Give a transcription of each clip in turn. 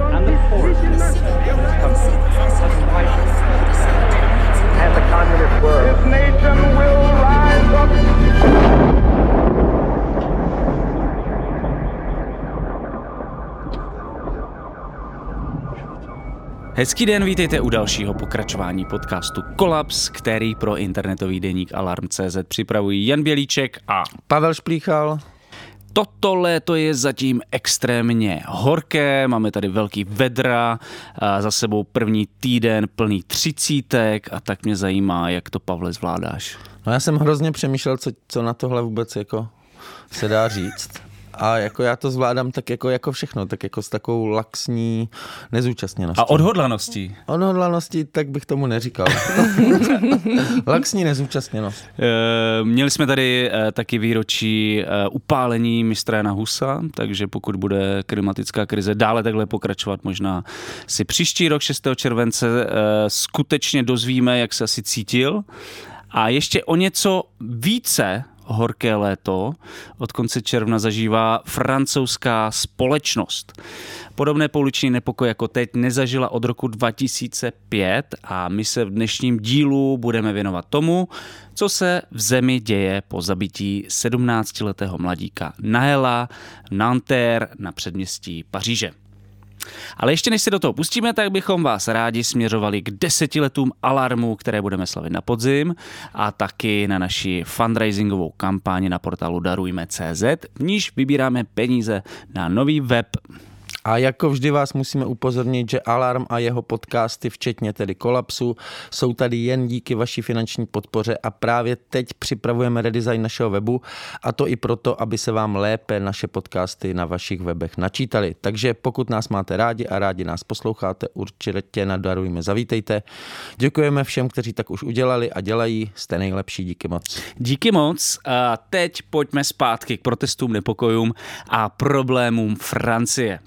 and the poorest 10% of this country has widened. And the communist word. This nation will rise up. Hezký den, vítejte u dalšího pokračování podcastu Kolaps, který pro internetový deník Alarm.cz připravují Jan Bělíček a Pavel Šplíchal. Toto léto je zatím extrémně horké, máme tady velký vedra, za sebou první týden plný třicítek a tak mě zajímá, jak to Pavle zvládáš. No já jsem hrozně přemýšlel, co, co na tohle vůbec jako se dá říct. A jako já to zvládám tak jako, jako všechno, tak jako s takovou laxní nezúčastněností. A odhodlaností. Odhodlanosti, tak bych tomu neříkal. laxní nezúčastněnost. E, měli jsme tady e, taky výročí e, upálení mistra Jana Husa, takže pokud bude klimatická krize dále takhle pokračovat, možná si příští rok 6. července e, skutečně dozvíme, jak se asi cítil. A ještě o něco více horké léto od konce června zažívá francouzská společnost. Podobné pouliční nepokoj jako teď nezažila od roku 2005 a my se v dnešním dílu budeme věnovat tomu, co se v zemi děje po zabití 17-letého mladíka Naela Nanterre na předměstí Paříže. Ale ještě než se do toho pustíme, tak bychom vás rádi směřovali k desetiletům alarmu, které budeme slavit na podzim a taky na naši fundraisingovou kampáni na portálu Darujme.cz, v níž vybíráme peníze na nový web A jako vždy vás musíme upozornit, že Alarm a jeho podcasty, včetně tedy Kolapsu, jsou tady jen díky vaší finanční podpoře a právě teď připravujeme redesign našeho webu a to i proto, aby se vám lépe naše podcasty na vašich webech načítaly. Takže pokud nás máte rádi a rádi nás posloucháte, určitě na Darujme zavítejte. Děkujeme všem, kteří tak už udělali a dělají. Jste nejlepší, díky moc. Díky moc. A teď pojďme zpátky k protestům, nepokojům a problémům Francie.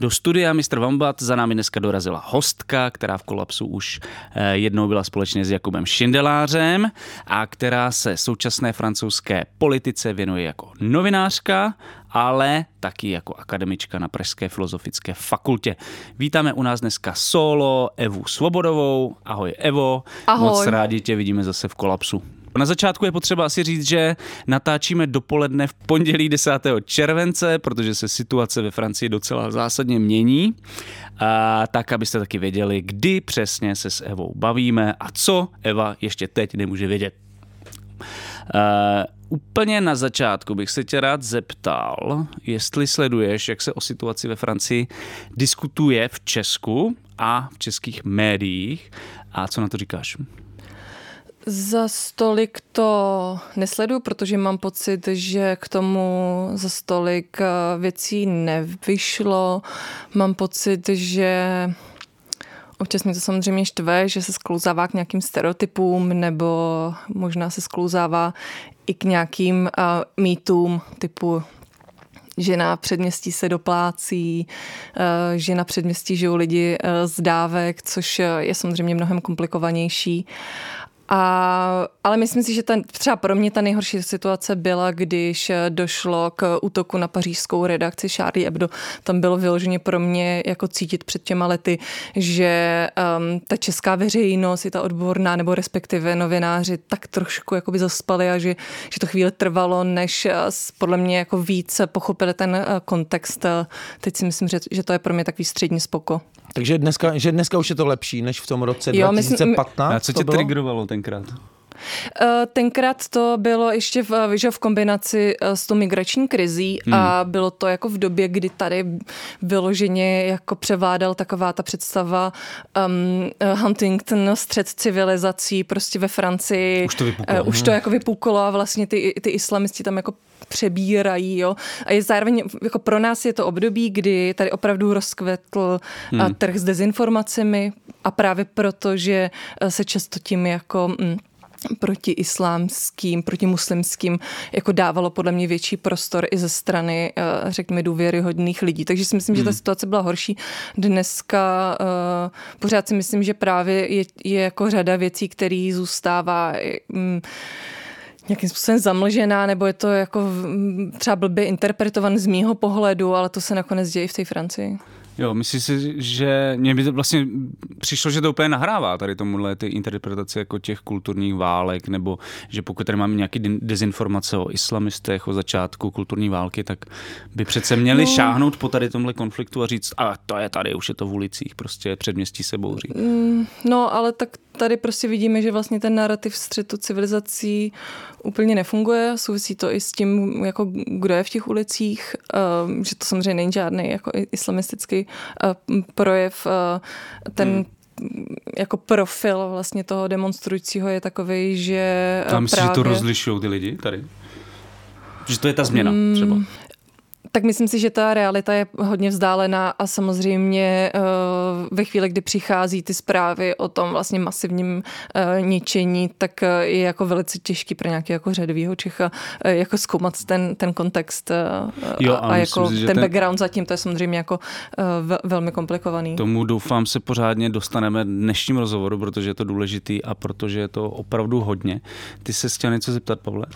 Do studia Mr. Vambat za námi dneska dorazila hostka, která v kolapsu už eh, jednou byla společně s Jakubem Šindelářem a která se současné francouzské politice věnuje jako novinářka, ale taky jako akademička na Pražské filozofické fakultě. Vítáme u nás dneska solo Evu Svobodovou. Ahoj Evo. Ahoj. Moc rádi tě vidíme zase v kolapsu. Na začátku je potřeba asi říct, že natáčíme dopoledne v pondělí 10. července, protože se situace ve Francii docela zásadně mění. A tak, abyste taky věděli, kdy přesně se s Evou bavíme a co Eva ještě teď nemůže vědět. Uh, úplně na začátku bych se tě rád zeptal, jestli sleduješ, jak se o situaci ve Francii diskutuje v Česku a v českých médiích a co na to říkáš? Za stolik to nesleduju, protože mám pocit, že k tomu za stolik eh, věcí nevyšlo. Mám pocit, že občas mě to samozřejmě štve, že se sklouzává k nějakým stereotypům nebo možná se sklouzává i k nějakým uh, mýtům typu že na předměstí se doplácí, eh, že na předměstí žijou lidi z dávek, což je samozřejmě mnohem komplikovanější. A, ale myslím si, že ten, třeba pro mě ta nejhorší situace byla, když došlo k útoku na pařížskou redakci Charlie Hebdo. Tam bylo vyloženě pro mě jako cítit před těma lety, že um, ta česká veřejnost, i ta odborná, nebo respektive novináři tak trošku jakoby zaspali a že, že to chvíli trvalo, než uh, podle mě jako více pochopili ten kontext. Teď si myslím, že, že to je pro mě takový střední spoko. Takže dneska, že dneska už je to lepší, než v tom roce Jo, myslím- 2015? A co to tě bylo? triggerovalo tenkrát? Tenkrát to bylo ještě v, že v kombinaci s tou migrační krizí hmm. a bylo to jako v době, kdy tady vyloženě jako převládal taková ta představa um, Huntington, střed civilizací prostě ve Francii. Už to vypuklo. Uh, už to jako vypuklo a vlastně ty, ty islamisti tam jako přebírají. Jo? A je zároveň, jako pro nás je to období, kdy tady opravdu rozkvetl hmm. trh s dezinformacemi a právě proto, že se často tím jako... Mm, proti islámským, proti muslimským, jako dávalo podle mě větší prostor i ze strany, řekněme, důvěryhodných lidí. Takže si myslím, hmm. že ta hmm. situace byla horší. Dneska uh, pořád si myslím, že právě je, je jako řada věcí, který zůstává um, nějakým způsobem zamlžená, nebo je to jako třeba blbě interpretovan z mýho pohledu, ale to se nakonec děje v té Francii. Jo, myslím si, že mě by to vlastně přišlo, že to úplně nahrává tady tomuhle ty interpretace jako těch kulturních válek, nebo že pokud tady máme nějaký dezinformace o islamistech, o začátku kulturní války, tak by přece měli no. šáhnout po tady tomhle konfliktu a říct, a to je tady, už je to v ulicích, prostě předměstí se bouří. Mm, no, ale tak tady prostě vidíme, že vlastně ten narrativ střetu civilizací úplně nefunguje. Souvisí to i s tím, jako kdo je v těch ulicích, uh, že to samozřejmě není žádný jako islamistický uh, projev. Uh, ten hmm jako profil vlastně toho demonstrujícího je takový, že A myslíš, právě... že to rozlišují ty lidi tady? Že to je ta změna hmm, třeba? Tak myslím si, že ta realita je hodně vzdálená a samozřejmě eh, ve chvíli, kdy přichází ty zprávy o tom vlastně masivním eh, ničení, tak eh, je jako velice těžký pro nějaký jako řadovýho Čecha jako zkoumat ten, ten kontext jo, a, a jako si, ten, ten background zatím, to je samozřejmě jako velmi komplikovaný. Tomu doufám se pořádně dostaneme dnešním rozhovoru, protože je to důležitý a protože je to opravdu hodně. Ty se chtěl něco zeptat, Pavle?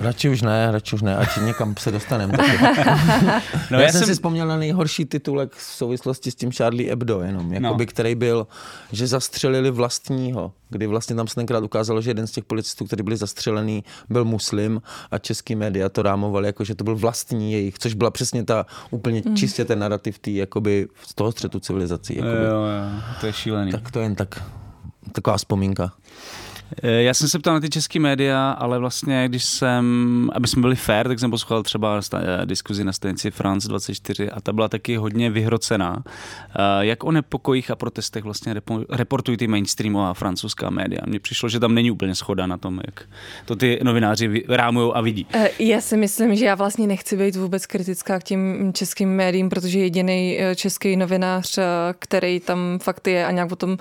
Radši už ne, radši už ne, ať někam se dostaneme. no, já, já jsem si vzpomněl na nejhorší titulek v souvislosti s tím Charlie Hebdo, jenom, jakoby, no. který byl, že zastřelili vlastního, kdy vlastně tam se tenkrát ukázalo, že jeden z těch policistů, který byli zastřelený, byl muslim a český média to rámovali jako, že to byl vlastní jejich, což byla přesně ta úplně mm. čistě ten narrativ tý, jakoby, z toho střetu civilizací. Jakoby. Jo, jo, to je šílený. Tak to jen tak, taková vzpomínka. Eh, já jsem se ptal na ty české média, ale vlastně, když jsem, aby jsme byli fair, tak jsem poslouchal třeba eh, diskuzi na stanici France 24 a ta byla taky hodně vyhrocená. Eh, jak o nepokojích a protestech vlastně reportují ty mainstreamová francouzská média? Mně přišlo, že tam není úplně schoda na tom, jak to ty novináři rámují a vidí. Já si myslím, že já vlastně nechci být vůbec kritická k těm českým médiím, protože jediný český novinář, který tam fakt je a nějak o tom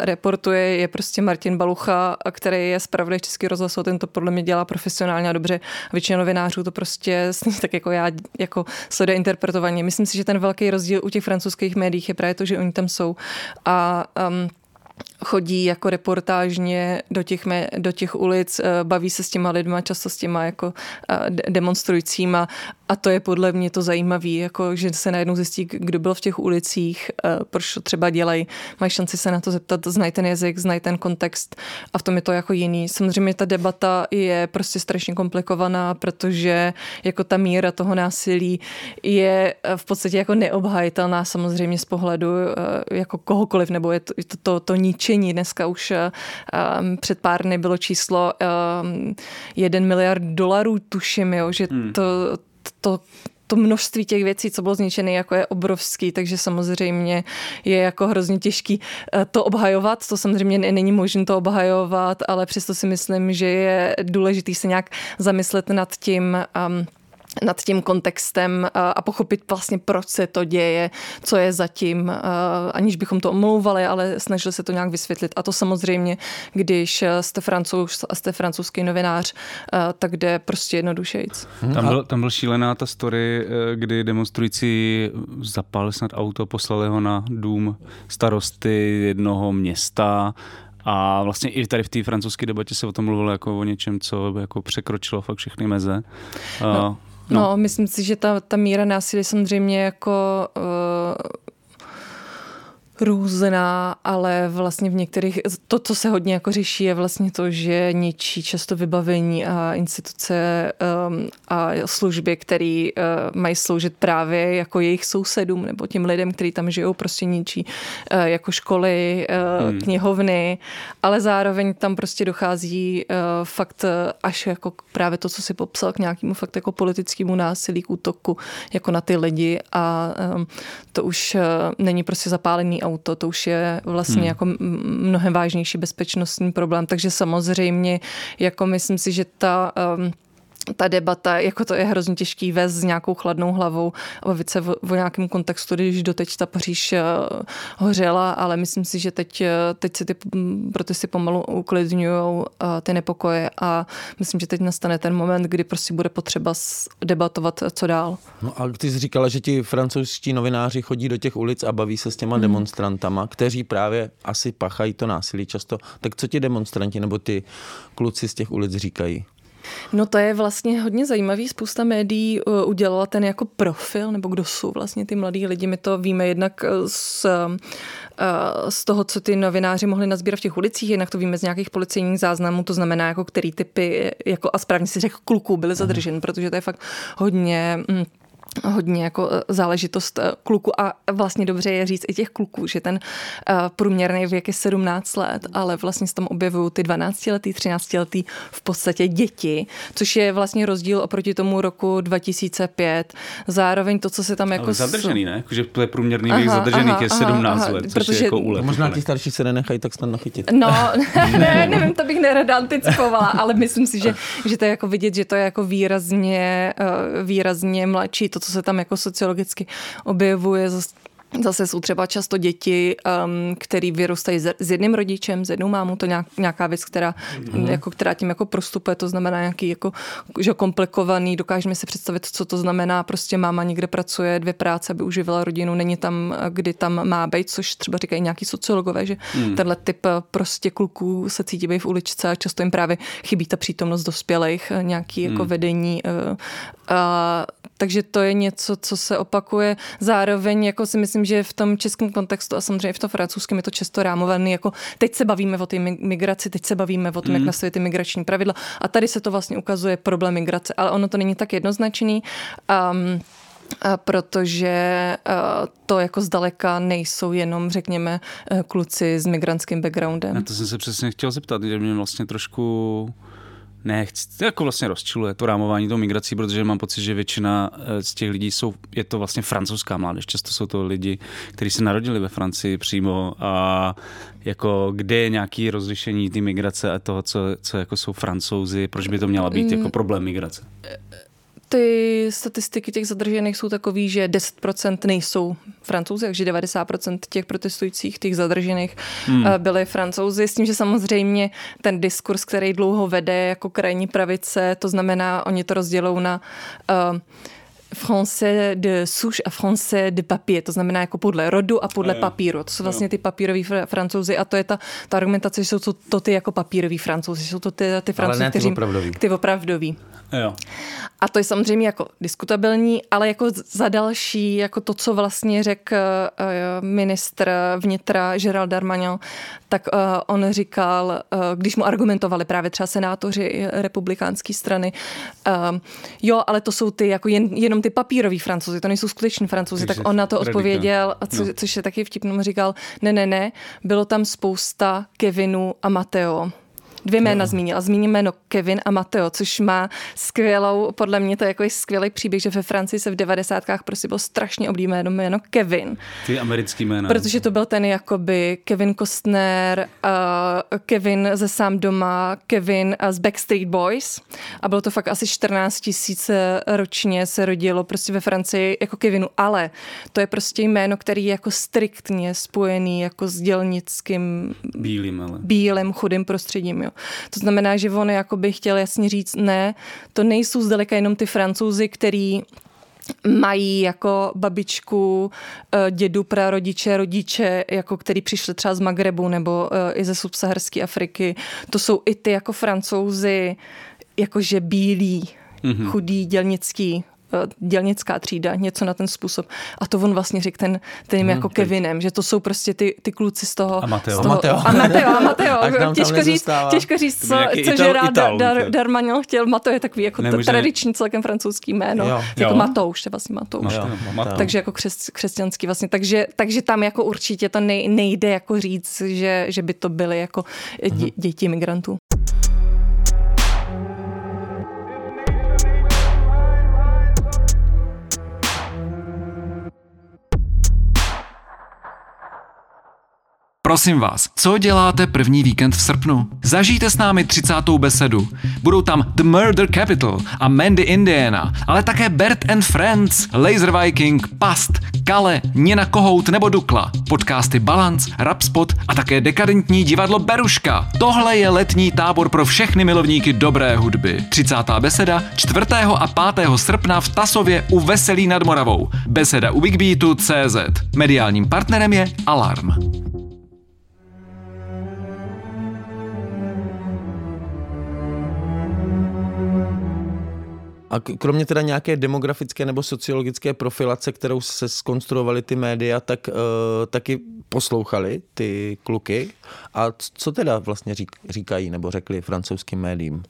reportuje, je prostě Martin Balucha který je zpravodaj Český rozhlas, ten to podle mě dělá profesionálně a dobře. Většina novinářů to prostě tak jako já jako sleduje interpretovaně. Myslím si, že ten velký rozdíl u těch francouzských médií je právě to, že oni tam jsou a um, chodí jako reportážně do těch, mé, do těch ulic, eh, baví se s těma lidma, často s těma jako eh, demonstrujícíma a to je podle mě to zajímavé, jako, že se najednou zjistí, kdo byl v těch ulicích, eh, proč to třeba dělají, mají šanci se na to zeptat, znají ten jazyk, znají ten kontext a v tom je to jako jiný. Samozřejmě ta debata je prostě strašně komplikovaná, protože jako ta míra toho násilí je v podstatě jako neobhajitelná samozřejmě z pohledu jako kohokoliv, nebo je to, to, to, to ničení. Dneska už um, před pár dny bylo číslo um, 1 miliard dolarů, tuším, jo, že hmm. to, to to množství těch věcí, co bylo zničené, jako je obrovský, takže samozřejmě je jako hrozně těžký eh, to obhajovat. To samozřejmě není možné to obhajovat, ale přesto si myslím, že je důležitý se nějak zamyslet nad tím, um, nad tím kontextem a pochopit vlastně, proč se to děje, co je zatím, aniž bychom to omlouvali, ale snažili se to nějak vysvětlit. A to samozřejmě, když jste francouz a jste francouzský novinář, tak jde prostě jednodušejc. Hmm. Tam, byl, tam byl šílená ta story, kdy demonstrující zapálili snad auto, poslali ho na dům starosty jednoho města a vlastně i tady v té francouzské debatě se o tom mluvilo jako o něčem, co jako překročilo fakt všechny meze. No. No, no myslím si, že ta, ta míra násilí samozřejmě jako uh, různá, ale vlastně v některých, to, co se hodně jako řeší, je vlastně to, že ničí často vybavení a instituce um, a služby, které uh, mají sloužit právě jako jejich sousedům nebo těm lidem, kteří tam žijou, prostě ničí uh, jako školy, uh, hmm. knihovny, ale zároveň tam prostě dochází uh, fakt až jako právě to, co si popsal, k nějakému fakt jako politickému násilí, k útoku jako na ty lidi a um, to už uh, není prostě zapálený auto, to už je vlastně hmm. jako mnohem vážnější bezpečnostní problém, takže samozřejmě jako myslím si, že ta um, ta debata, jako to je hrozně těžký vést s nějakou chladnou hlavou a bavit se o, o nějakém kontextu, když doteď ta Paříž uh, hořela, ale myslím si, že teď, uh, teď se ty protesty pomalu uklidňují uh, ty nepokoje a myslím, že teď nastane ten moment, kdy prostě bude potřeba debatovat, co dál. No a ty jsi říkala, že ti francouzští novináři chodí do těch ulic a baví se s těma hmm. demonstrantama, kteří právě asi pachají to násilí často. Tak co ti demonstranti nebo ty kluci z těch ulic říkají? No to je vlastně hodně zajímavý. Spousta médií uh, udělala ten jako profil, nebo kdo jsou vlastně ty mladí lidi. My to víme jednak uh, z, uh, z toho, co ty novináři mohli nazbírat v těch ulicích, jednak to víme z nějakých policejních záznamů, to znamená, jako který typy, jako a správně si řekl, kluků byly zadržen, protože to je fakt hodně... Mm, hodně jako e, záležitost e, kluku a vlastně dobře je říct i těch kluků, že ten e, průměrný věk je 17 let, ale vlastně se tam objevují ty 12 letý, 13 letý v podstatě děti, což je vlastně rozdíl oproti tomu roku 2005. Zároveň to, co se tam jako... Ale zadržený, ne? Že průměrný věk zadržených aha, je 17 aha, let, což protože... je jako úlet. Možná ti starší se nenechají tak snad nachytit. No, ne, nevím, to bych nerada anticipovala, ale myslím si, že, že to je jako vidět, že to je jako výrazně, výrazně mladší. To, co se tam jako sociologicky objevuje, Zase jsou třeba často děti, um, který vyrůstají s jedním rodičem, s jednou mámou, to nějak, nějaká věc, která, mm. jako, která tím jako prostupuje, to znamená nějaký jako, že komplikovaný, dokážeme si představit, co to znamená, prostě máma někde pracuje, dvě práce, aby uživila rodinu, není tam, kdy tam má být, což třeba říkají nějaký sociologové, že mm. tenhle typ prostě kluků se cítí být v uličce a často jim právě chybí ta přítomnost dospělých, nějaký jako mm. vedení. Uh, uh, takže to je něco, co se opakuje. Zároveň jako si myslím, že v tom českém kontextu a samozřejmě v tom francouzském je to často rámovaný, jako teď se bavíme o té migraci, teď se bavíme o tom, mm. jak nastavit ty migrační pravidla a tady se to vlastně ukazuje problém migrace, ale ono to není tak jednoznačný. Um, a protože to jako zdaleka nejsou jenom, řekněme, kluci s migrantským backgroundem. Na to jsem se přesně chtěl zeptat, že mě vlastně trošku ne, chci, jako vlastně rozčiluje to rámování tou migrací, protože mám pocit, že většina eh, z těch lidí jsou, je to vlastně francouzská mládež. Často jsou to lidi, kteří se narodili ve Francii přímo a jako kde je nějaký rozlišení té migrace a toho, co, co jako jsou francouzi, proč by to měla být jako mm. problém migrace? Ty statistiky těch zadržených jsou takový, že 10% nejsou francouzi, takže 90% těch protestujících, těch zadržených hmm. Eh, byli francouzi, s tím, že samozřejmě ten diskurs, který dlouho vede jako krajní pravice, to znamená, oni to rozdělou na uh, français de souche a français de papier, to znamená jako podle rodu a podle jo. papíru. To jsou vlastně ty papíroví francouzi a to je ta, ta argumentace, že jsou to, to ty jako papíroví francouzi, jsou to ty, ty francouzi, kteří... ty opravdoví. Jo. A to je samozřejmě jako diskutabilní, ale jako za další, jako to, co vlastně řekl eh, ministr vnitra Gerald Darmagnan, tak eh, on říkal, eh, když mu argumentovali právě třeba senátoři republikánské strany, jo, ale to jsou ty jako jen, jenom ty papíroví francouzi, to nejsou skuteční francouzi, tak on na to odpověděl, co, no. což je taky vtipnou, říkal, ne, ne, ne, bylo tam spousta Kevinu a Mateo Dvě jména no. zmínil a zmíním jméno Kevin a Mateo, což má skvělou, podle mě to je jako skvělý příběh, že ve Francii se v devadesátkách prostě byl strašně oblíbené jméno Kevin. Ty americký jména. Protože to byl ten jakoby Kevin Costner, uh, Kevin ze sám doma, Kevin z Backstreet Boys a bylo to fakt asi 14 tisíc ročně se rodilo prostě ve Francii jako Kevinu, ale to je prostě jméno, který je jako striktně spojený jako s dělnickým bílým, ale. bílým chudým prostředím. Jo. To znamená, že on by chtěl jasně říct, ne, to nejsou zdaleka jenom ty francouzi, který mají jako babičku, eh, dědu, prarodiče, rodiče, jako který přišli třeba z Magrebu nebo eh, i ze subsaharské Afriky. To jsou i ty jako francouzi, jakože bílí, mm-hmm. chudý, dělnický, dělnická třída, něco na ten způsob. A to on vlastně řekl ten, ten hmm, jako teď. Kevinem, že to jsou prostě ty, ty kluci z toho. A Mateo. Z toho, A Mateo. A Mateo, a těžko, říct, těžko říct, co, co Ital- že rád Ital, dar. Darmaňo chtěl. Mateo je takový jako Nemůže- tradiční celkem francouzský jméno. Jo. Jako Jo. Matouš, to je vlastně Matouš. Jo, Mateo. Takže jako křes, křesťanský vlastně. Takže, takže tam jako určitě to nej, nejde jako říct, že, že by to byly jako dě, děti migrantů. Prosím vás, co děláte první víkend v srpnu? Zažijte s námi 30. besedu. Budou tam The Murder Capital a Mandy Indiana, ale také Bert and Friends, Laser Viking, Past, Kale, Nina Kohout nebo Dukla, podcasty Balance, Rapspot a také dekadentní divadlo Beruška. Tohle je letní tábor pro všechny milovníky dobré hudby. 30. beseda 4. a 5. srpna v Tasově u Veselí nad Moravou. Beseda u Bigbeatu CZ. Mediálním partnerem je Alarm. A kromě teda nějaké demografické nebo sociologické profilace, kterou se skonstruovaly ty média, tak uh, taky poslouchali ty kluky. A co teda vlastně řík, říkají nebo řekli francouzským médiím?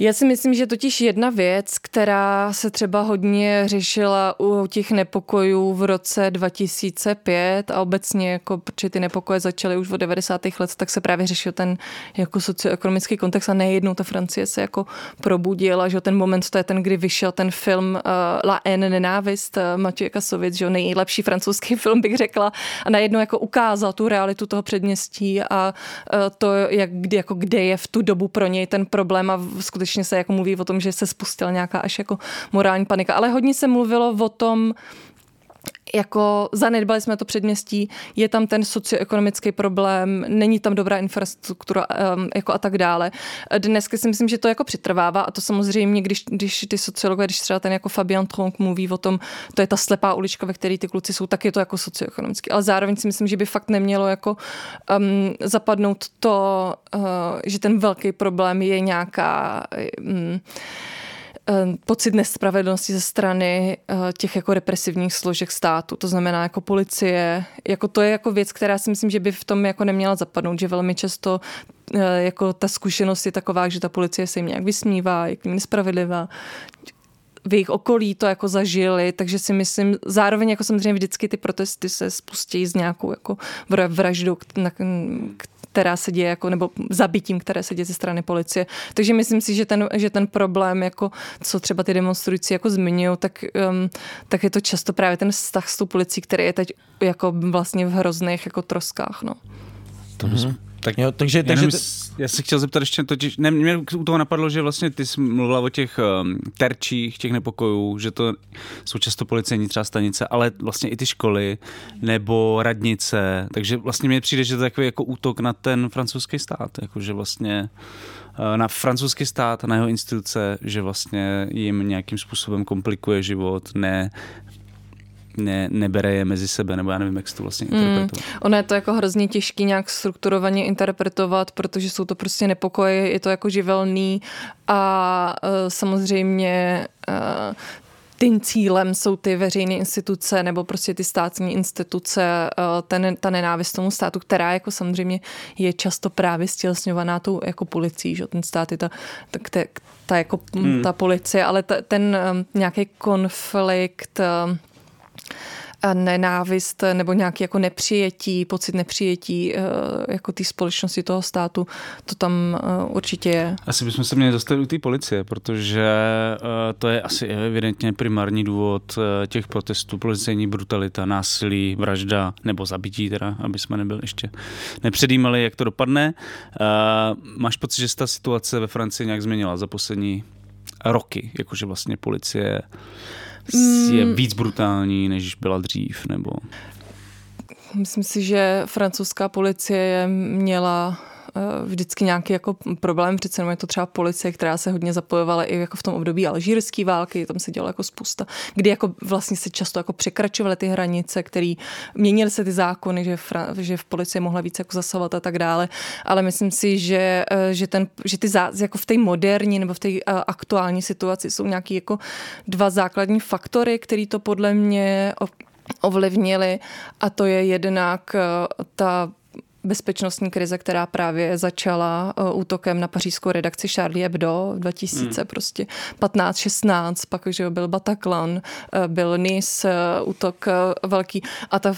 Já si myslím, že totiž jedna věc, která se třeba hodně řešila u těch nepokojů v roce 2005 a obecně, jako, protože ty nepokoje začaly už od 90. let, tak se právě řešil ten jako socioekonomický kontext a nejednou ta Francie se jako probudila, že ten moment, to je ten, kdy vyšel ten film uh, La N, nenávist, uh, Kasovic, že nejlepší francouzský film bych řekla a najednou jako ukázal tu realitu toho předměstí a uh, to, jak, jako kde je v tu dobu pro něj ten problém a v- skutečně se jako mluví o tom, že se spustila nějaká až jako morální panika, ale hodně se mluvilo o tom, jako zanedbali jsme to předměstí, je tam ten socioekonomický problém, není tam dobrá infrastruktura um, jako a tak dále. Dneska si myslím, že to jako přitrvává a to samozřejmě, když, když ty sociologové, když třeba ten jako Fabian Tronc mluví o tom, to je ta slepá ulička, ve které ty kluci jsou, tak je to jako socioekonomicky. Ale zároveň si myslím, že by fakt nemělo jako um, zapadnout to, uh, že ten velký problém je nějaká um, pocit nespravedlnosti ze strany eh, těch jako represivních složek státu, to znamená jako policie, jako to je jako věc, která si myslím, že by v tom jako neměla zapadnout, že velmi často eh, jako ta zkušenost je taková, že ta policie se jim nějak vysmívá, je k ním nespravedlivá, v jejich okolí to jako zažili, takže si myslím, zároveň jako samozřejmě vždycky ty protesty se spustí s nějakou jako vra- vraždou, která se děje, jako, nebo zabitím, které se děje ze strany policie. Takže myslím si, že ten, že ten problém, jako, co třeba ty demonstrující jako zmiňují, tak, um, tak je to často právě ten vztah s tou policií, který je teď jako vlastně v hrozných jako troskách. No. Tak Jo, takže, Takže, takže já se chtěl zeptat ještě totiž, ne, mě u toho napadlo, že vlastně ty jsi mluvila o těch um, terčích, těch nepokojů, že to jsou často policejní třeba stanice, ale vlastně i ty školy nebo radnice, takže vlastně mně přijde, že to je takový jako útok na ten francouzský stát, jako že vlastně uh, na francouzský stát, na jeho instituce, že vlastně jim nějakým způsobem komplikuje život, ne, ne, nebere je mezi sebe, nebo já nevím, jak se to vlastně interpretuje. Ono je to jako hrozně těžký nějak strukturovaně interpretovat, protože jsou to prostě nepokoje, je to jako živelný a uh, samozřejmě uh, tím cílem jsou ty veřejné instituce nebo prostě ty státní instituce, eh, ten, ta nenávist tomu státu, která jako samozřejmě je často právě stělesňovaná tou jako policií, že ten stát je ta, ta, ta, ta jako hmm. ta policie, ale ta, ten um, nějaký konflikt um, nenávist nebo nějaký jako nepřijetí, pocit nepřijetí eh, jako té společnosti toho státu, to tam eh, určitě je. Asi bychom se měli zastavit u té policie, protože uh, to je asi evidentně primární důvod těch protestů, policejní brutalita, násilí, vražda nebo zabití teda, aby jsme nebyli ještě nepředjímali, jak to dopadne. Máš pocit, že se ta situace ve Francii nějak změnila za poslední roky, jakože vlastně policie je víc brutální, než byla dřív, nebo... Myslím si, že francouzská policie měla vždycky nějaký jako problém, přece je to třeba policie, která se hodně zapojovala i jako v tom období alžírské války, tam se dělalo jako spousta, kdy jako vlastně se často jako překračovaly ty hranice, které měnily se ty zákony, že, Fra, že v policii mohla víc jako zasahovat a tak dále, ale myslím si, že, že, ten, že ty zá, jako v té moderní nebo v té aktuální situaci jsou nějaký jako dva základní faktory, který to podle mě ovlivnili a to je jednak eh, ta bezpečnostní krize, která právě začala uh, útokem na pařížskou redakci Charlie Hebdo v 2000, hmm. prostě 15-16, pak že byl Bataclan, uh, byl Nice, uh, útok velký a ta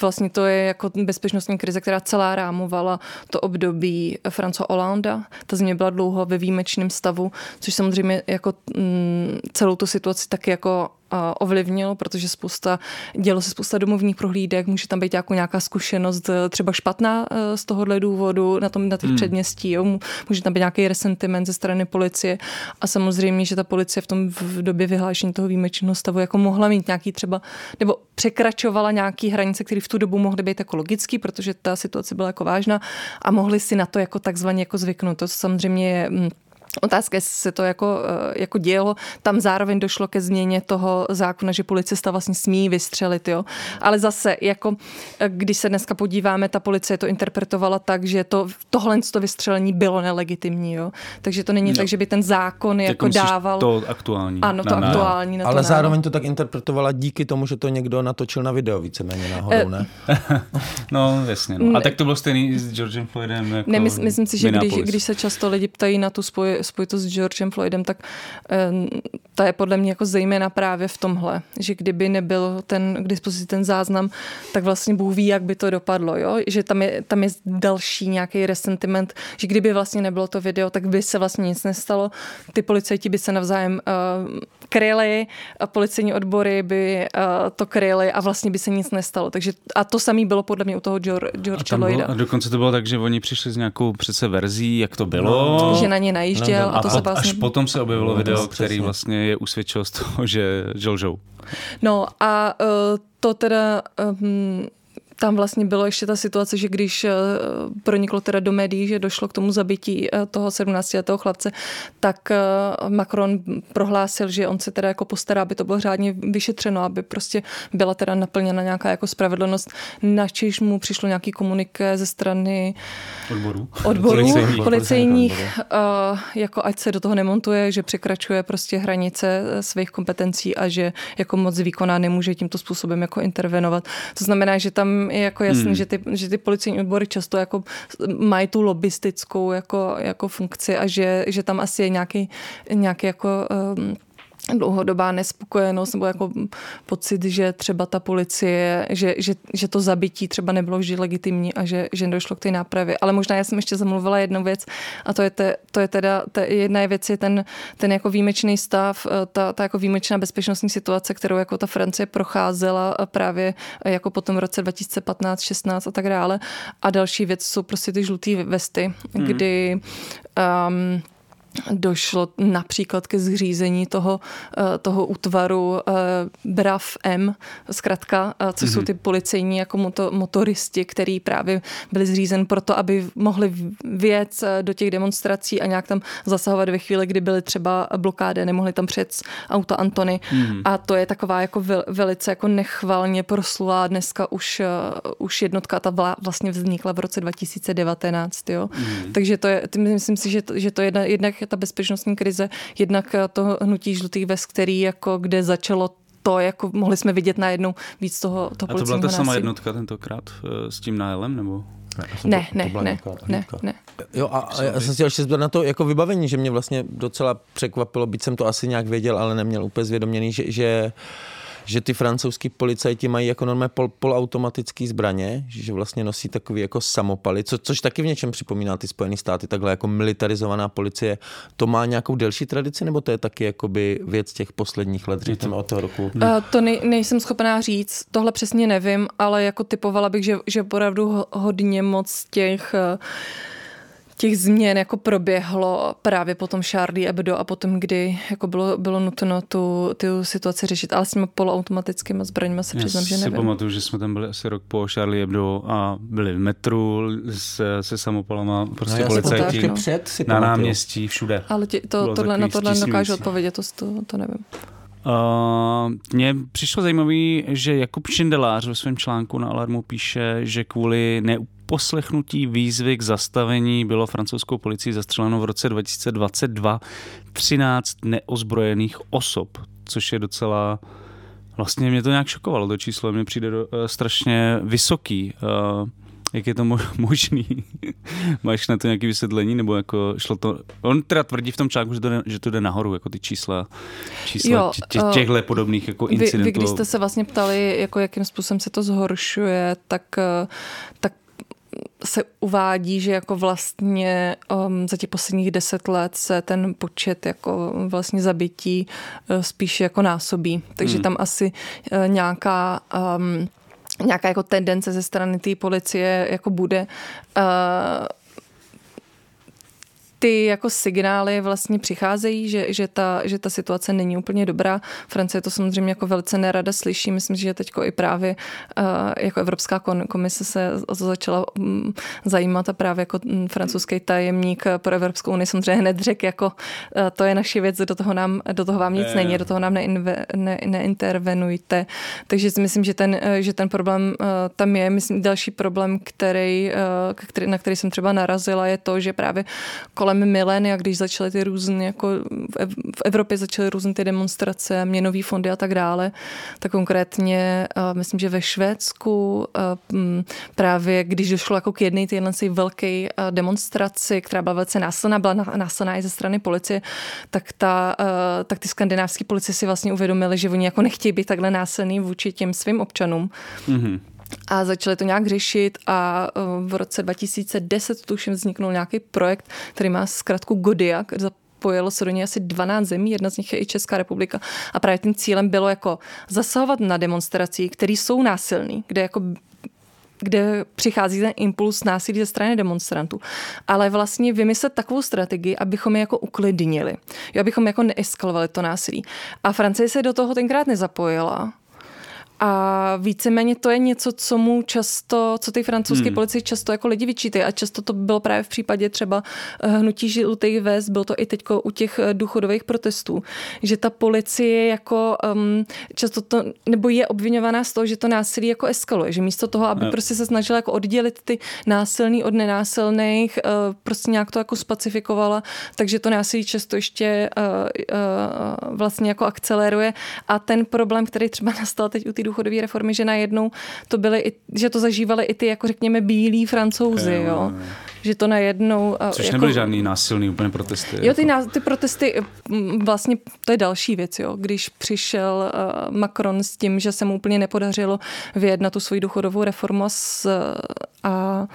vlastně to je jako bezpečnostní krize, která celá rámovala to období Franco Hollanda. Ta země byla dlouho ve výjimečném stavu, což samozřejmě jako mm, celou tu situaci taky jako ovlivnilo, protože spousta, dělo se spousta domovních prohlídek, může tam být jako nějaká zkušenost eh, třeba špatná eh, z tohohle důvodu na tom na těch hmm. předměstí, jo. může tam být nějaký resentiment ze strany policie a samozřejmě, že ta policie v tom v době vyhlášení toho výjimečného stavu jako mohla mít nějaký třeba, nebo překračovala nějaký hranice, které v tu dobu mohly být jako logický, protože ta situace byla jako vážná a mohli si na to jako takzvaně jako zvyknout. To samozřejmě je mm, Otázka, jestli se to jako, eh, jako dělo. Tam zároveň došlo ke změně toho zákona, že policista vlastně smí vystřelit. Jo? Ale zase, jako, eh, když se dneska podíváme, ta policie to interpretovala tak, že to, tohle to vystřelení bylo nelegitimní. Jo? Takže to není no. tak, že by ten zákon jako, jako dával... To aktuální. Ano, to na, aktuální. Na to Ale na, zároveň to tak interpretovala díky tomu, že to někdo natočil na video víceméně náhodou, ne? no, jasně. No. A tak to bylo stejný s Georgem Floydem. Jako ne, mys, myslím si, že když, když se často lidi ptají na tu spoj, spojitost s Georgem Floydem, tak ta je podle mě jako zejména právě v tomhle, že kdyby nebyl ten k dispozici ten záznam, tak vlastně Bůh ví, jak by to dopadlo, jo? že tam je, tam je další nějaký resentiment, že kdyby vlastně nebylo to video, tak by se vlastně nic nestalo, ty policajti by se navzájem uh, kryli, a policejní odbory by uh, to kryli a vlastně by se nic nestalo. Takže a to samé bylo podle mě u toho George, George a Lloyda. Bylo, a dokonce to bylo tak, že oni přišli s nějakou přece verzí, jak to bylo. No, že na ně najížděl no, no, a, a to se vlastně... Až potom se objevilo no, video, který vlastně je usvědčil z toho, že žil No a uh, to teda um, tam vlastně bylo ještě ta situace, že když eh, proniklo teda do médií, že došlo k tomu zabití eh, toho 17-letého chlapce, tak eh, Macron prohlásil, že on se teda jako postará, aby to bylo řádně vyšetřeno, aby prostě byla teda naplněna nějaká jako spravedlnost, načež mu přišlo nějaký komuniké ze strany odborů, odborů policejních, policejních jako ať se do toho nemontuje, že překračuje prostě hranice svých kompetencí a že jako moc výkonná nemůže tímto způsobem jako intervenovat. To znamená, že tam je jako jasný, hmm. že, ty, že ty policejní odbory často jako mají tu lobistickou jako, jako funkci a že, že tam asi je nějaký, nějaký jako um, dlouhodobá nespokojenost nebo jako pocit, že třeba ta policie, že, že, že to zabití třeba nebylo vždy legitimní a že, že došlo k té nápravě. Ale možná já jsem ještě zamluvila jednu věc a to je, te, to je teda, te, jedna věc je ten, ten jako výjimečný stav, eh, ta, ta jako výjimečná bezpečnostní situace, kterou jako ta Francie procházela právě jako potom v roce 2015, 16 a tak dále. A další věc jsou prostě ty žluté vesty, mm. kdy um, došlo například ke zřízení toho, eh, toho útvaru eh, BRAF M, zkrátka, eh, co mm-hmm. jsou mhm. ty policejní jako moto, motoristi, který právě byli zřízen proto, aby mohli věc do těch demonstrací a nějak tam zasahovat ve chvíli, kdy byly třeba blokády, nemohli tam přijet auta Antony. Mm-hmm. A to je taková jako velice jako nechvalně proslulá dneska už, už jednotka, ta vlastně vznikla v roce 2019. Jo? Mm-hmm. Takže to je, myslím si, že to, že to je jedna, jednak ta bezpečnostní krize, jednak to hnutí žlutých vest, který jako kde začalo to, jako mohli jsme vidět najednou víc toho, toho A to byla ta sama jednotka tentokrát eh, s tím nájelem, nebo? Ne, ne, ne, ne, ne, ne. Jo a, a já jsem si ještě zbyl na to jako vybavení, že mě vlastně docela překvapilo, byť jsem to asi nějak věděl, ale neměl úplně zvědoměný, že, že že ty francouzský policajti mají jako normálně pol, polautomatické zbraně, že vlastně nosí takový jako samopaly, co, což taky v něčem připomíná ty Spojené státy, takhle jako militarizovaná policie. To má nějakou delší tradici, nebo to je taky jakoby věc těch posledních let, řekněme od toho roku? Uh, to nej, nejsem schopná říct, tohle přesně nevím, ale jako typovala bych, že, že opravdu hodně moc těch uh, těch změn jako proběhlo právě potom Charlie Hebdo a potom, kdy jako bylo, bylo nutno tu, tu situaci řešit. Ale s těmi poloautomatickými zbraněmi se přiznám, že nevím. si pamatuju, že jsme tam byli asi rok po Charlie Hebdo a byli v metru se, se samopalama, prostě No, já policajti taky před si na náměstí, všude. Ale ti, to, Bylo tohle, na tohle dokážu odpovědět, to, to, to nevím. Uh, mně přišlo zajímavý, že Jakub Šindelář ve svém článku na Alarmu píše, že kvůli neuposlechnutí výzvy k zastavení bylo francouzskou policií zastřeleno v roce 2022 13 neozbrojených osob, což je docela... Vlastně mě to nějak šokovalo, to číslo mně přijde do, uh, strašně vysoký. Uh, jak je to mo- možný? Máš na to nějaké vysvětlení? Nebo jako šlo to... On teda tvrdí v tom článku, že to jde, že to jde nahoru, jako ty čísla, čísla Jo, tě, tě, eh, těchhle podobných jako Vy, incidentů. vy, když jste se vlastně ptali, jako jakým způsobem se to zhoršuje, tak, tak se uvádí, že jako vlastně um, za těch posledních deset let se ten počet jako vlastně zabití uh, spíš jako násobí. Takže Hmm. tam asi uh, nějaká um, nějaká jako tendence ze strany té policie jako bude. Uh, ty jako signály vlastně přicházejí, že, že, ta, že ta situace není úplně dobrá. Francie to samozřejmě jako velice nerada slyší. Myslím, že teď i právě uh, jako Evropská komise se o to začala um, zajímat a právě jako mm, francouzský tajemník pro Evropskou unii samozřejmě hned řekl, jako uh, to je naše věc, do toho, nám, do toho vám nic Eh. není, do toho nám neinve, ne, neintervenujte. Takže si myslím, že ten, eh, že ten problém tam je. Myslím, další problém, který, na který jsem třeba narazila, je to, že právě kolem milénia, když začaly ty různé, jako v Ev- v Evropě začaly různé ty demonstrace, měnový fondy a tak dále, tak konkrétně uh, myslím, že ve Švédsku m, právě když došlo jako k jedné téhle velké uh, demonstraci, která byla velice násilná, byla násilná i ze strany policie, tak, ta, tak ty skandinávské policie si vlastně uvědomili, že oni jako nechtějí být takhle násilný vůči těm svým občanům. Mhm. A začali to nějak řešit a uh, v roce 2010 tuším vzniknul nějaký projekt, který má zkrátku Godiak, zapojilo se do něj asi 12 zemí, jedna z nich je i Česká republika. A právě tím cílem bylo jako zasahovat na demonstracích, které jsou násilný, kde jako kde přichází ten impuls násilí ze strany demonstrantů. Ale vlastně vymyslet takovou strategii, abychom je jako uklidnili. Abychom jako neeskalovali to násilí. A Francie se do toho tenkrát nezapojila. A víceméně to je něco, co mu často, co ty francouzské hmm. policie často jako lidi vyčítají. A často to bylo právě v případě třeba eh, hnutí žlutých vest, bylo to i teď u těch eh, důchodových protestů, že ta policie jako um, často to, nebo je obvinovaná z toho, že to násilí jako eskaluje, že místo toho, aby Jo. prostě se snažila jako oddělit ty násilný od nenásilných, eh, prostě nějak to jako spacifikovala, takže to násilí často ještě eh, eh, vlastně jako akceleruje a ten problém, který třeba nastal teď u té důchodové reformy, že najednou to byly, i, že to zažívali i ty, jako řekněme, bílí francouzi, Jo, jo. Že to najednou... eh, Což jako, nebyly žádný násilný úplně protesty. Jo, ty, jako. ty protesty, mm, vlastně to je další věc, jo. Když přišel uh, Macron s tím, že se mu úplně nepodařilo vyjednat tu svoji důchodovou reformu a, s, a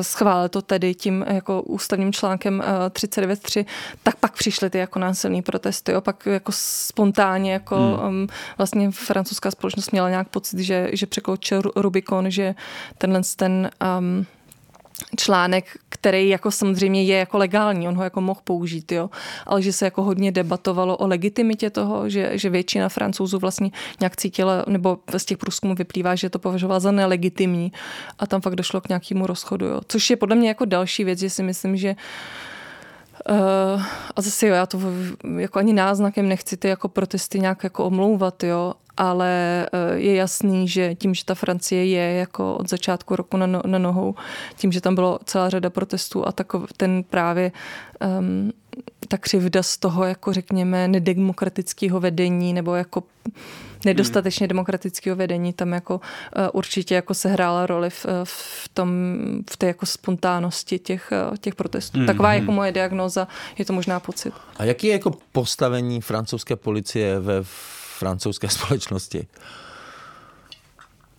schválil to tedy tím jako ústavním článkem uh, 39.3, tak pak přišly ty jako násilné protesty, jo. Pak jako spontánně jako hmm. um, vlastně francouzská společnost měla nějak pocit, že, že překročil Ru- Rubikon, že tenhle ten um, článek, který jako samozřejmě je jako legální, on ho jako mohl použít, jo, ale že se jako hodně debatovalo o legitimitě toho, že, že většina francouzů vlastně nějak cítila, nebo z těch průzkumů vyplývá, že to považovala za nelegitimní a tam fakt došlo k nějakému rozchodu, jo. Což je podle mě jako další věc, že si myslím, že Uh, a zase jo, já to jako ani náznakem nechci ty jako protesty nějak jako omlouvat, jo, ale uh, je jasný, že tím, že ta Francie je jako od začátku roku na, no, na nohou, tím, že tam bylo celá řada protestů a takov, ten právě um, ta křivda z toho, jako řekněme, nedemokratického vedení nebo jako nedostatečně demokratického vedení tam jako uh, určitě jako sehrála roli v, eh, v tom, v té jako spontánnosti těch, uh, těch protestů. Mhm. Taková jako moje diagnoza, je to možná pocit. A jaký je jako postavení francouzské policie ve francouzské společnosti?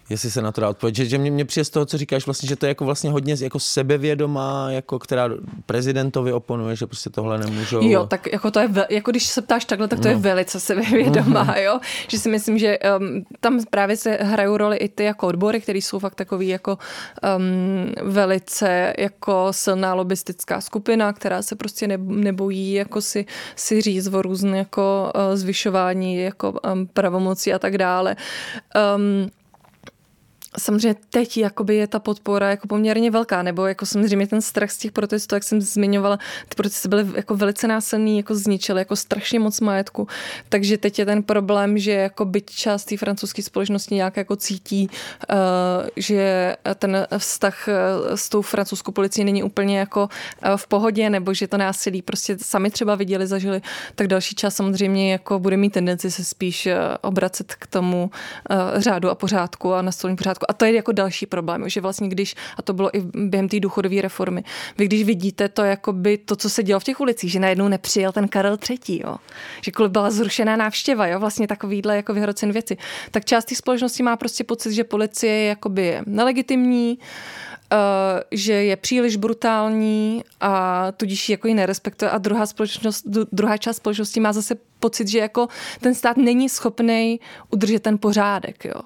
Jestli se na to dá odpovědět. Že, že mě, mě přijde z toho, co říkáš, vlastně, že to je jako vlastně hodně jako sebevědomá, jako která prezidentovi oponuje, že prostě tohle nemůžou. Jo, tak jako to je, jako když se ptáš takhle, tak to no. je velice sebevědomá, mm-hmm. jo. Že si myslím, že um, tam právě se hrajou roli i ty jako odbory, které jsou fakt takový jako um, velice jako silná lobistická skupina, která se prostě ne, nebojí jako si, si říct o různé jako uh, zvyšování jako um, pravomocí a tak dále. Um, samozřejmě teď jakoby je ta podpora jako poměrně velká, nebo jako samozřejmě ten strach z těch protestů, jak jsem zmiňovala, ty protesty byly jako velice násilný, jako zničily jako strašně moc majetku, takže teď je ten problém, že jako byť část té francouzské společnosti nějak jako cítí, uh, že ten vztah eh, s tou francouzskou policií není úplně jako uh, v pohodě, nebo že to násilí prostě sami třeba viděli, zažili, tak další čas samozřejmě jako bude mít tendenci se spíš obracet k tomu uh, řádu a pořádku a nastolení pořádku a to je jako další problém, že vlastně když, a to bylo i během té důchodové reformy, vy když vidíte to, jakoby to, co se dělo v těch ulicích, že najednou nepřijel ten Karel III, jo, že kvůli byla zrušená návštěva, jo, vlastně takovýhle jako vyhrocen věci, tak část té společnosti má prostě pocit, že policie je jakoby nelegitimní, Uh, že je příliš brutální a tudíž jako ji nerespektuje a druhá, společnost, druhá část společnosti má zase pocit, že jako ten stát není schopný udržet ten pořádek. Jo.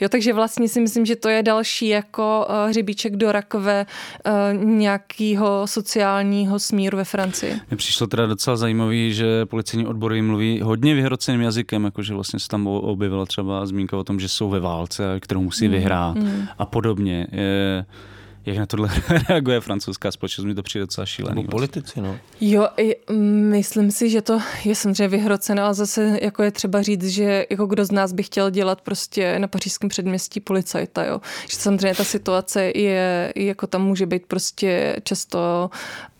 Jo, takže vlastně si myslím, že to je další jako uh, hřebíček do rakve uh, nějakého sociálního smíru ve Francii. Mně přišlo teda docela zajímavý, že policejní odbory mluví hodně vyhroceným jazykem, jakože vlastně se tam objevila třeba zmínka o tom, že jsou ve válce, kterou musí mm, vyhrát mm. a podobně. Je, jak na tohle reaguje francouzská společnost, mi to přijde docela šílený. Nebo politici, no. Jo, myslím si, že to je samozřejmě vyhrocené, ale zase jako je třeba říct, že jako kdo z nás by chtěl dělat prostě na pařížském předměstí policajta, jo. Že samozřejmě ta situace je, jako tam může být prostě často,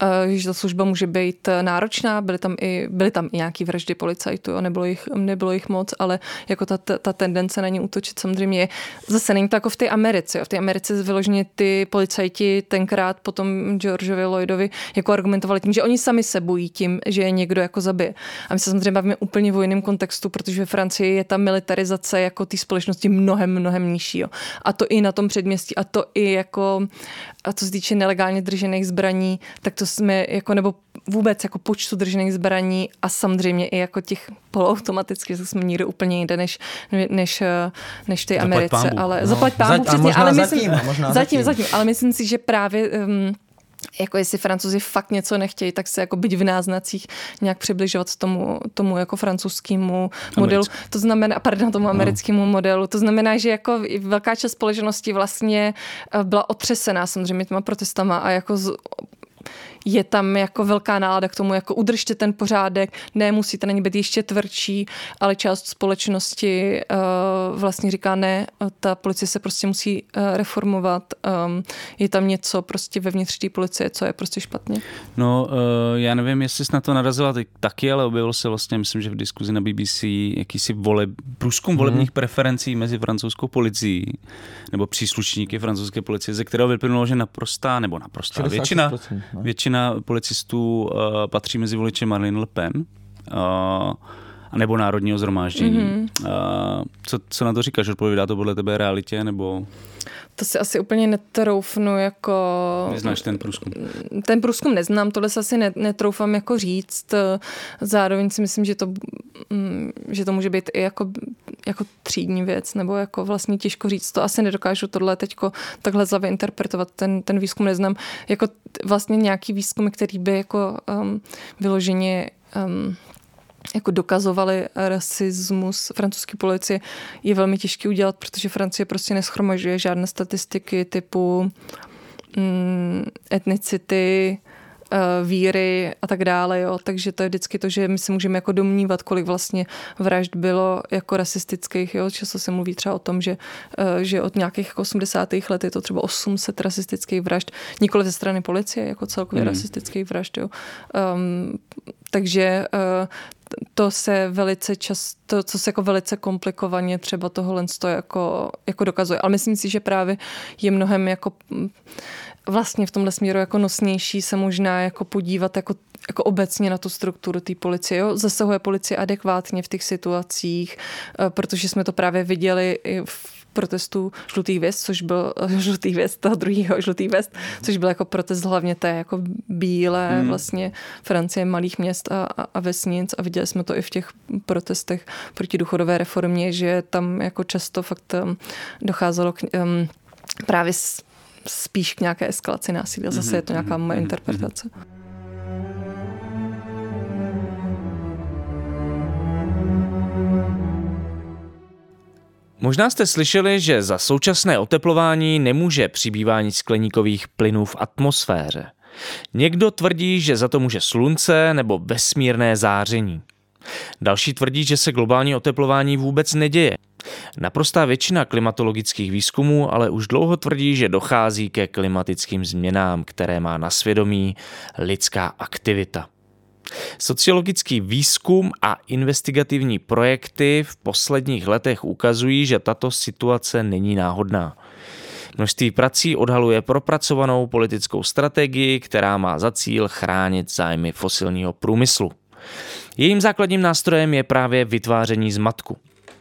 eh, že ta služba může být náročná, byly tam i, byly tam i nějaký vraždy policajtů, jo. Nebylo, jich, nebylo jich moc, ale jako ta, ta tendence na ně útočit samozřejmě je. Zase není to jako v té Americe, jo. V té Americe vyloženě ty policajti policajti tenkrát potom Georgeovi Lloydovi jako argumentovali tím, že oni sami se bojí tím, že je někdo jako zabije. A my se samozřejmě bavíme úplně v jiném kontextu, protože ve Francii je ta militarizace jako té společnosti mnohem, mnohem nižší. Jo. A to i na tom předměstí, a to i jako, a co se týče nelegálně držených zbraní, tak to jsme jako, nebo vůbec jako počtu držených zbraní a samozřejmě i jako těch poloautomatických, to jsme někde úplně jinde než, než, než ty Americe. Pámbu. Ale no. zaplať pámu, přesně. Ale myslím, zatím, možná zatím, zatím, ale myslím si, že právě um, jako jestli francouzi fakt něco nechtějí, tak se jako byť v náznacích nějak přibližovat tomu, tomu jako francouzskému modelu. To znamená, pardon, tomu americkému no. modelu. To znamená, že jako velká část společnosti vlastně eh, byla otřesená samozřejmě těma protestama a jako z, je tam jako velká nálada k tomu, jako udržte ten pořádek, ne, musíte na ně být ještě tvrdší, ale část společnosti uh, vlastně říká ne, ta policie se prostě musí uh, reformovat, um, je tam něco prostě vevnitř té policie, co je prostě špatně. No, uh, já nevím, jestli jsi na to narazila ty, taky, ale objevil se vlastně, myslím, že v diskuzi na BBC jakýsi vole, průzkum mm-hmm. volebních preferencí mezi francouzskou policií nebo příslušníky francouzské policie, ze kterého vyplynulo, že naprostá, nebo naprostá, většina, no. většina většina policistů uh, patří mezi voliče Marine Le Pen. Uh, nebo národního zhromáždění. Mm-hmm. Uh, co, co na to říkáš? Odpovídá to podle tebe realitě? Nebo... To si asi úplně netroufnu jako... Neznáš ten průzkum? Ten průzkum neznám, tohle se asi netroufám jako říct. Zároveň si myslím, že to, mm, že to může být i jako, jako třídní věc, nebo jako vlastně těžko říct. To asi nedokážu tohle teďko takhle zlavě interpretovat. Ten, ten výzkum neznám. Jako vlastně nějaký výzkum, který by jako um, vyloženě um, jako dokazovali rasismus francouzské policie, je velmi těžký udělat, protože Francie prostě neschromažuje žádné statistiky typu mm, etnicity, Eh, víry a tak dále, jo. Takže to je vždycky to, že my si můžeme jako domnívat, kolik vlastně vražd bylo jako rasistických, jo. Často se mluví třeba o tom, že, eh, že od nějakých 80. Jako let je to třeba 800 rasistických vražd, nikoli ze strany policie, jako celkově mm. rasistických vražd, jo. Um, takže uh, to se velice často, co se jako velice komplikovaně třeba tohle jako, jako dokazuje. Ale myslím si, že právě je mnohem jako vlastně v tomhle směru jako nosnější se možná jako podívat jako, jako obecně na tu strukturu té policie. Jo? Zasahuje policie adekvátně v těch situacích, eh, protože jsme to právě viděli v protestů žlutých věst, což byl žlutý věst toho druhého žlutý věst, což byl jako protest hlavně té jako bílé hmm. vlastně Francie malých měst a, a, a vesnic a viděli jsme to i v těch protestech proti důchodové reformě, že tam jako často fakt um, docházelo k um, právě spíš k nějaké eskalaci násilí. Zase je to nějaká moje mhm. interpretace. Možná jste slyšeli, že za současné oteplování nemůže přibývání skleníkových plynů v atmosféře. Někdo tvrdí, že za to může slunce nebo vesmírné záření. Další tvrdí, že se globální oteplování vůbec neděje. Naprostá většina klimatologických výzkumů ale už dlouho tvrdí, že dochází ke klimatickým změnám, které má na svědomí lidská aktivita. Sociologický výzkum a investigativní projekty v posledních letech ukazují, že tato situace není náhodná. Množství prací odhaluje propracovanou politickou strategii, která má za cíl chránit zájmy fosilního průmyslu. Jejím základním nástrojem je právě vytváření zmatku.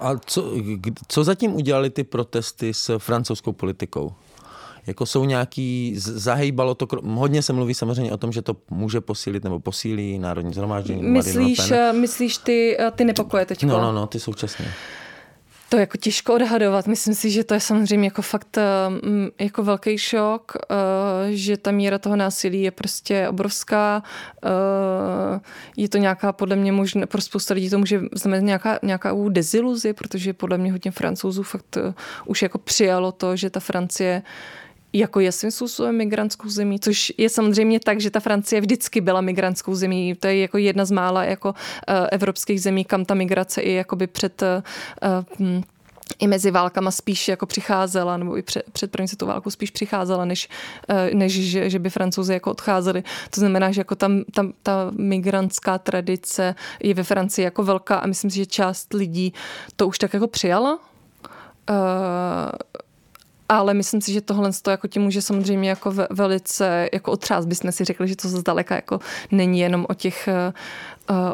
A co, co zatím udělali ty protesty s francouzskou politikou? Jako jsou nějaký, zahejbalo to, hodně se mluví samozřejmě o tom, že to může posílit nebo posílí národní zhromáždění. Myslíš, myslíš ty, ty nepokoje teď? No, no, no, ty současně. To je jako těžko odhadovat. Myslím si, že to je samozřejmě jako fakt mm, jako velký šok, eh, že ta míra toho násilí je prostě obrovská. Eh, je to nějaká, podle mě, možná, pro spousta lidí to může znamenat nějaká, nějaká deziluzi, protože podle mě hodně francouzů fakt eh, už jako přijalo to, že ta Francie jako je svým způsobem migrantskou zemí, což je samozřejmě tak, že ta Francie vždycky byla migrantskou zemí. To je jako jedna z mála jako uh, evropských zemí, kam ta migrace i jakoby před uh, i mezi válkama spíš jako přicházela, nebo i před, před první světovou válkou spíš přicházela, než, než že, že by francouzi jako odcházeli. To znamená, že jako tam, tam ta migrantská tradice je ve Francii jako velká a myslím si, že část lidí to už tak jako přijala. Uh, ale myslím si, že tohle to jako tím může samozřejmě jako velice jako otřást, bychom si řekli, že to zdaleka jako není jenom o těch Eh,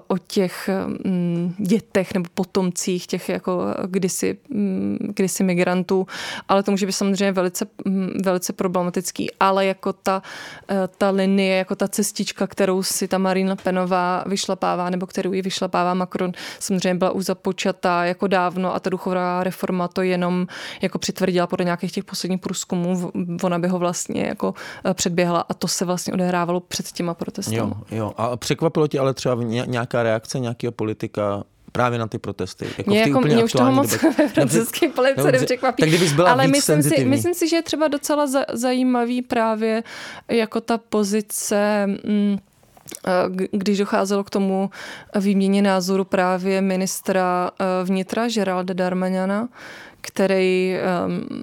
o těch mm, dětech nebo potomcích těch jako kdysi, mm, kdysi migrantů, ale to může být samozřejmě velice, mm, velice problematický, ale jako ta, eh, ta linie, jako ta cestička, kterou si ta Marine Penová vyšlapává, nebo kterou ji vyšlapává Macron, samozřejmě byla už započatá jako dávno a ta duchová reforma to jenom jako přitvrdila podle nějakých těch posledních průzkumů, ona by ho vlastně jako eh, předběhla a to se vlastně odehrávalo před těma protesty. Jo, jo. A překvapilo tě ale třeba nějaká reakce nějakého politika právě na ty protesty. Jako mě, jako, mě už toho moc ve francouzské politice nepřekvapí. Tak kdybys byla Ale víc myslím si, myslím si, že je třeba docela za, zajímavý právě jako ta pozice... Mm, eh, když docházelo k tomu výměně názoru právě ministra eh, vnitra Geralda Darmaňana, který um,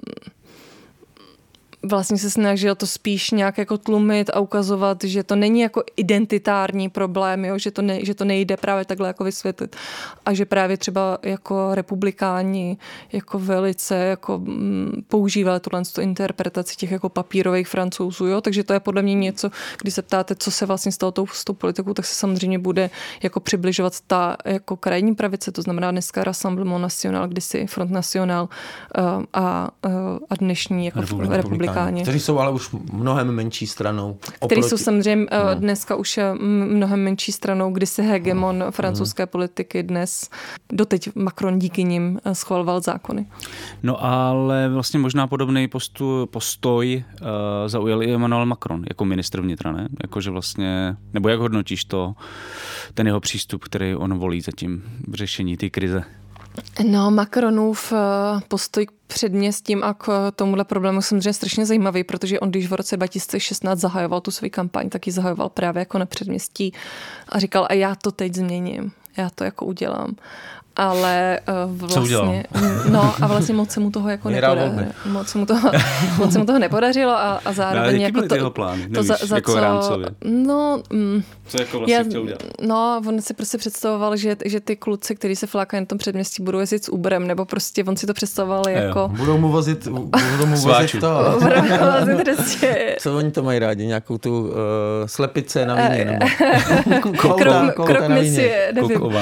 vlastně se snažil to spíš nějak jako tlumit a ukazovat, že to není jako identitární problém, jo? Že, to ne, že to nejde právě takhle jako vysvětlit. A že právě třeba jako republikáni jako velice jako mm, používali tuhle interpretaci těch jako papírových francouzů, jo? takže to je podle mě něco, když se ptáte, co se vlastně stalo tou, s tou politikou, tak se samozřejmě bude jako přibližovat ta jako krajní pravice, to znamená dneska Rassemblement National, kdysi Front National uh, a, uh, a dnešní jako republikáni republikáni. Kteří jsou ale už mnohem menší stranou. Kteří jsou samozřejmě no. dneska už eh, mnohem menší stranou, kdy se hegemon no. francouzské politiky dnes, doteď Macron díky nim eh, schvaloval zákony. No ale vlastně možná podobný postu, postoj uh, zaujal i Emmanuel Macron jako ministr vnitra, ne? Jakože vlastně, nebo jak hodnotíš to, ten jeho přístup, který on volí zatím v řešení té krize? No, Macronův eh, postoj k předměstím a k tomuhle problému samozřejmě strašně zajímavý, protože on, když v roce 2016 zahajoval tu svou kampaň, tak ji zahajoval právě jako na předměstí a říkal, a já to teď změním já to jako udělám ale uh, vlastně, no a vlastně moc se mu toho jako nepodařilo. Moc se mu toho, moc se mu toho nepodařilo a, a zároveň no, jako to, jeho plány, to za, za jako co, rámcově. No, mm, co jako vlastně já, chtěl udělat? No, on si prostě představoval, že, že ty kluci, kteří se flákají na tom předměstí, budou jezdit s Uberem, nebo prostě on si to představoval jako... Budou mu vozit, budou mu vozit to. budou mu vozit prostě... Co oni to mají rádi? Nějakou tu uh, slepice na víně? Nebo... krok, krok, krok misie, nevím. Uh,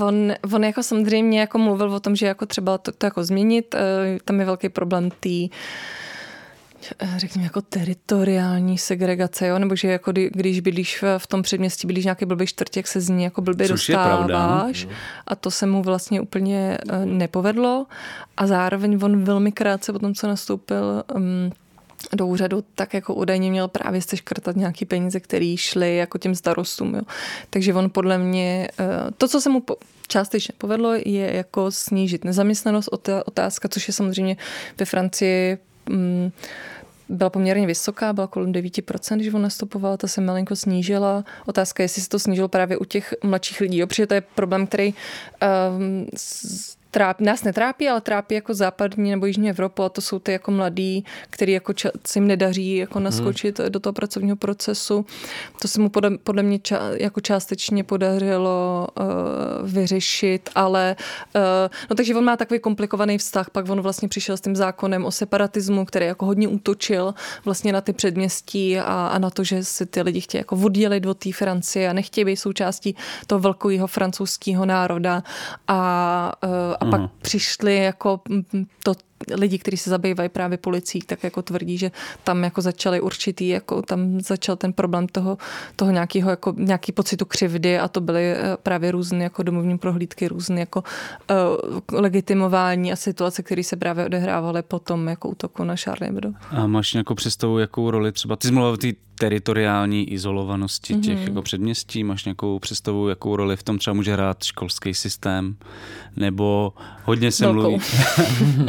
on, on jako samozřejmě jako mluvil o tom, že jako třeba to, to jako změnit, uh, tam je velký problém tý řekněme, jako teritoriální segregace, jo? nebo že jako když bydlíš v tom předměstí, bydlíš nějaký blbý čtvrtě, jak se z ní jako blbě Což dostáváš a to se mu vlastně úplně nepovedlo a zároveň on velmi krátce po tom, co nastoupil um, do úřadu, tak jako údajně měl právě škrtat nějaký peníze, které šly jako těm starostům. Jo. Takže on podle mě, eh, to, co se mu částečně povedlo, je jako snížit nezaměstnanost, otázka, což je samozřejmě ve Francii mm, byla poměrně vysoká, byla kolem 9%, když on nastupoval, ta se malinko snížila. Otázka je, jestli se to snížilo právě u těch mladších lidí, jo, protože to je problém, který um, trápí, nás netrápí, ale trápí jako západní nebo jižní Evropu a to jsou ty jako mladí, který jako ča, se jim nedaří jako hmm. naskočit hmm. do toho pracovního procesu. To se mu podle, podle mě ča, jako částečně podařilo uh, vyřešit, ale uh, no takže on má takový komplikovaný vztah, pak on vlastně přišel s tím zákonem o separatismu, který jako hodně útočil vlastně na ty předměstí a, a na to, že si ty lidi chtějí jako oddělit od té Francie a nechtějí být součástí toho velkého francouzského národa a, uh, a pak mm. přišli jako to lidi, kteří se zabývají právě policií, tak jako tvrdí, že tam jako začaly určitý, jako tam začal ten problém toho, toho nějakého, jako nějaký pocitu křivdy a to byly eh, právě různé jako domovní prohlídky, různé jako uh, legitimování a situace, které se právě odehrávaly po tom jako útoku na Charlie Hebdo. A máš nějakou představu, jakou roli třeba, ty jsi mluvila o té teritoriální izolovanosti těch mm-hmm. jako předměstí, máš nějakou představu, jakou roli v tom třeba může hrát školský systém, nebo hodně se Velkou. mluví.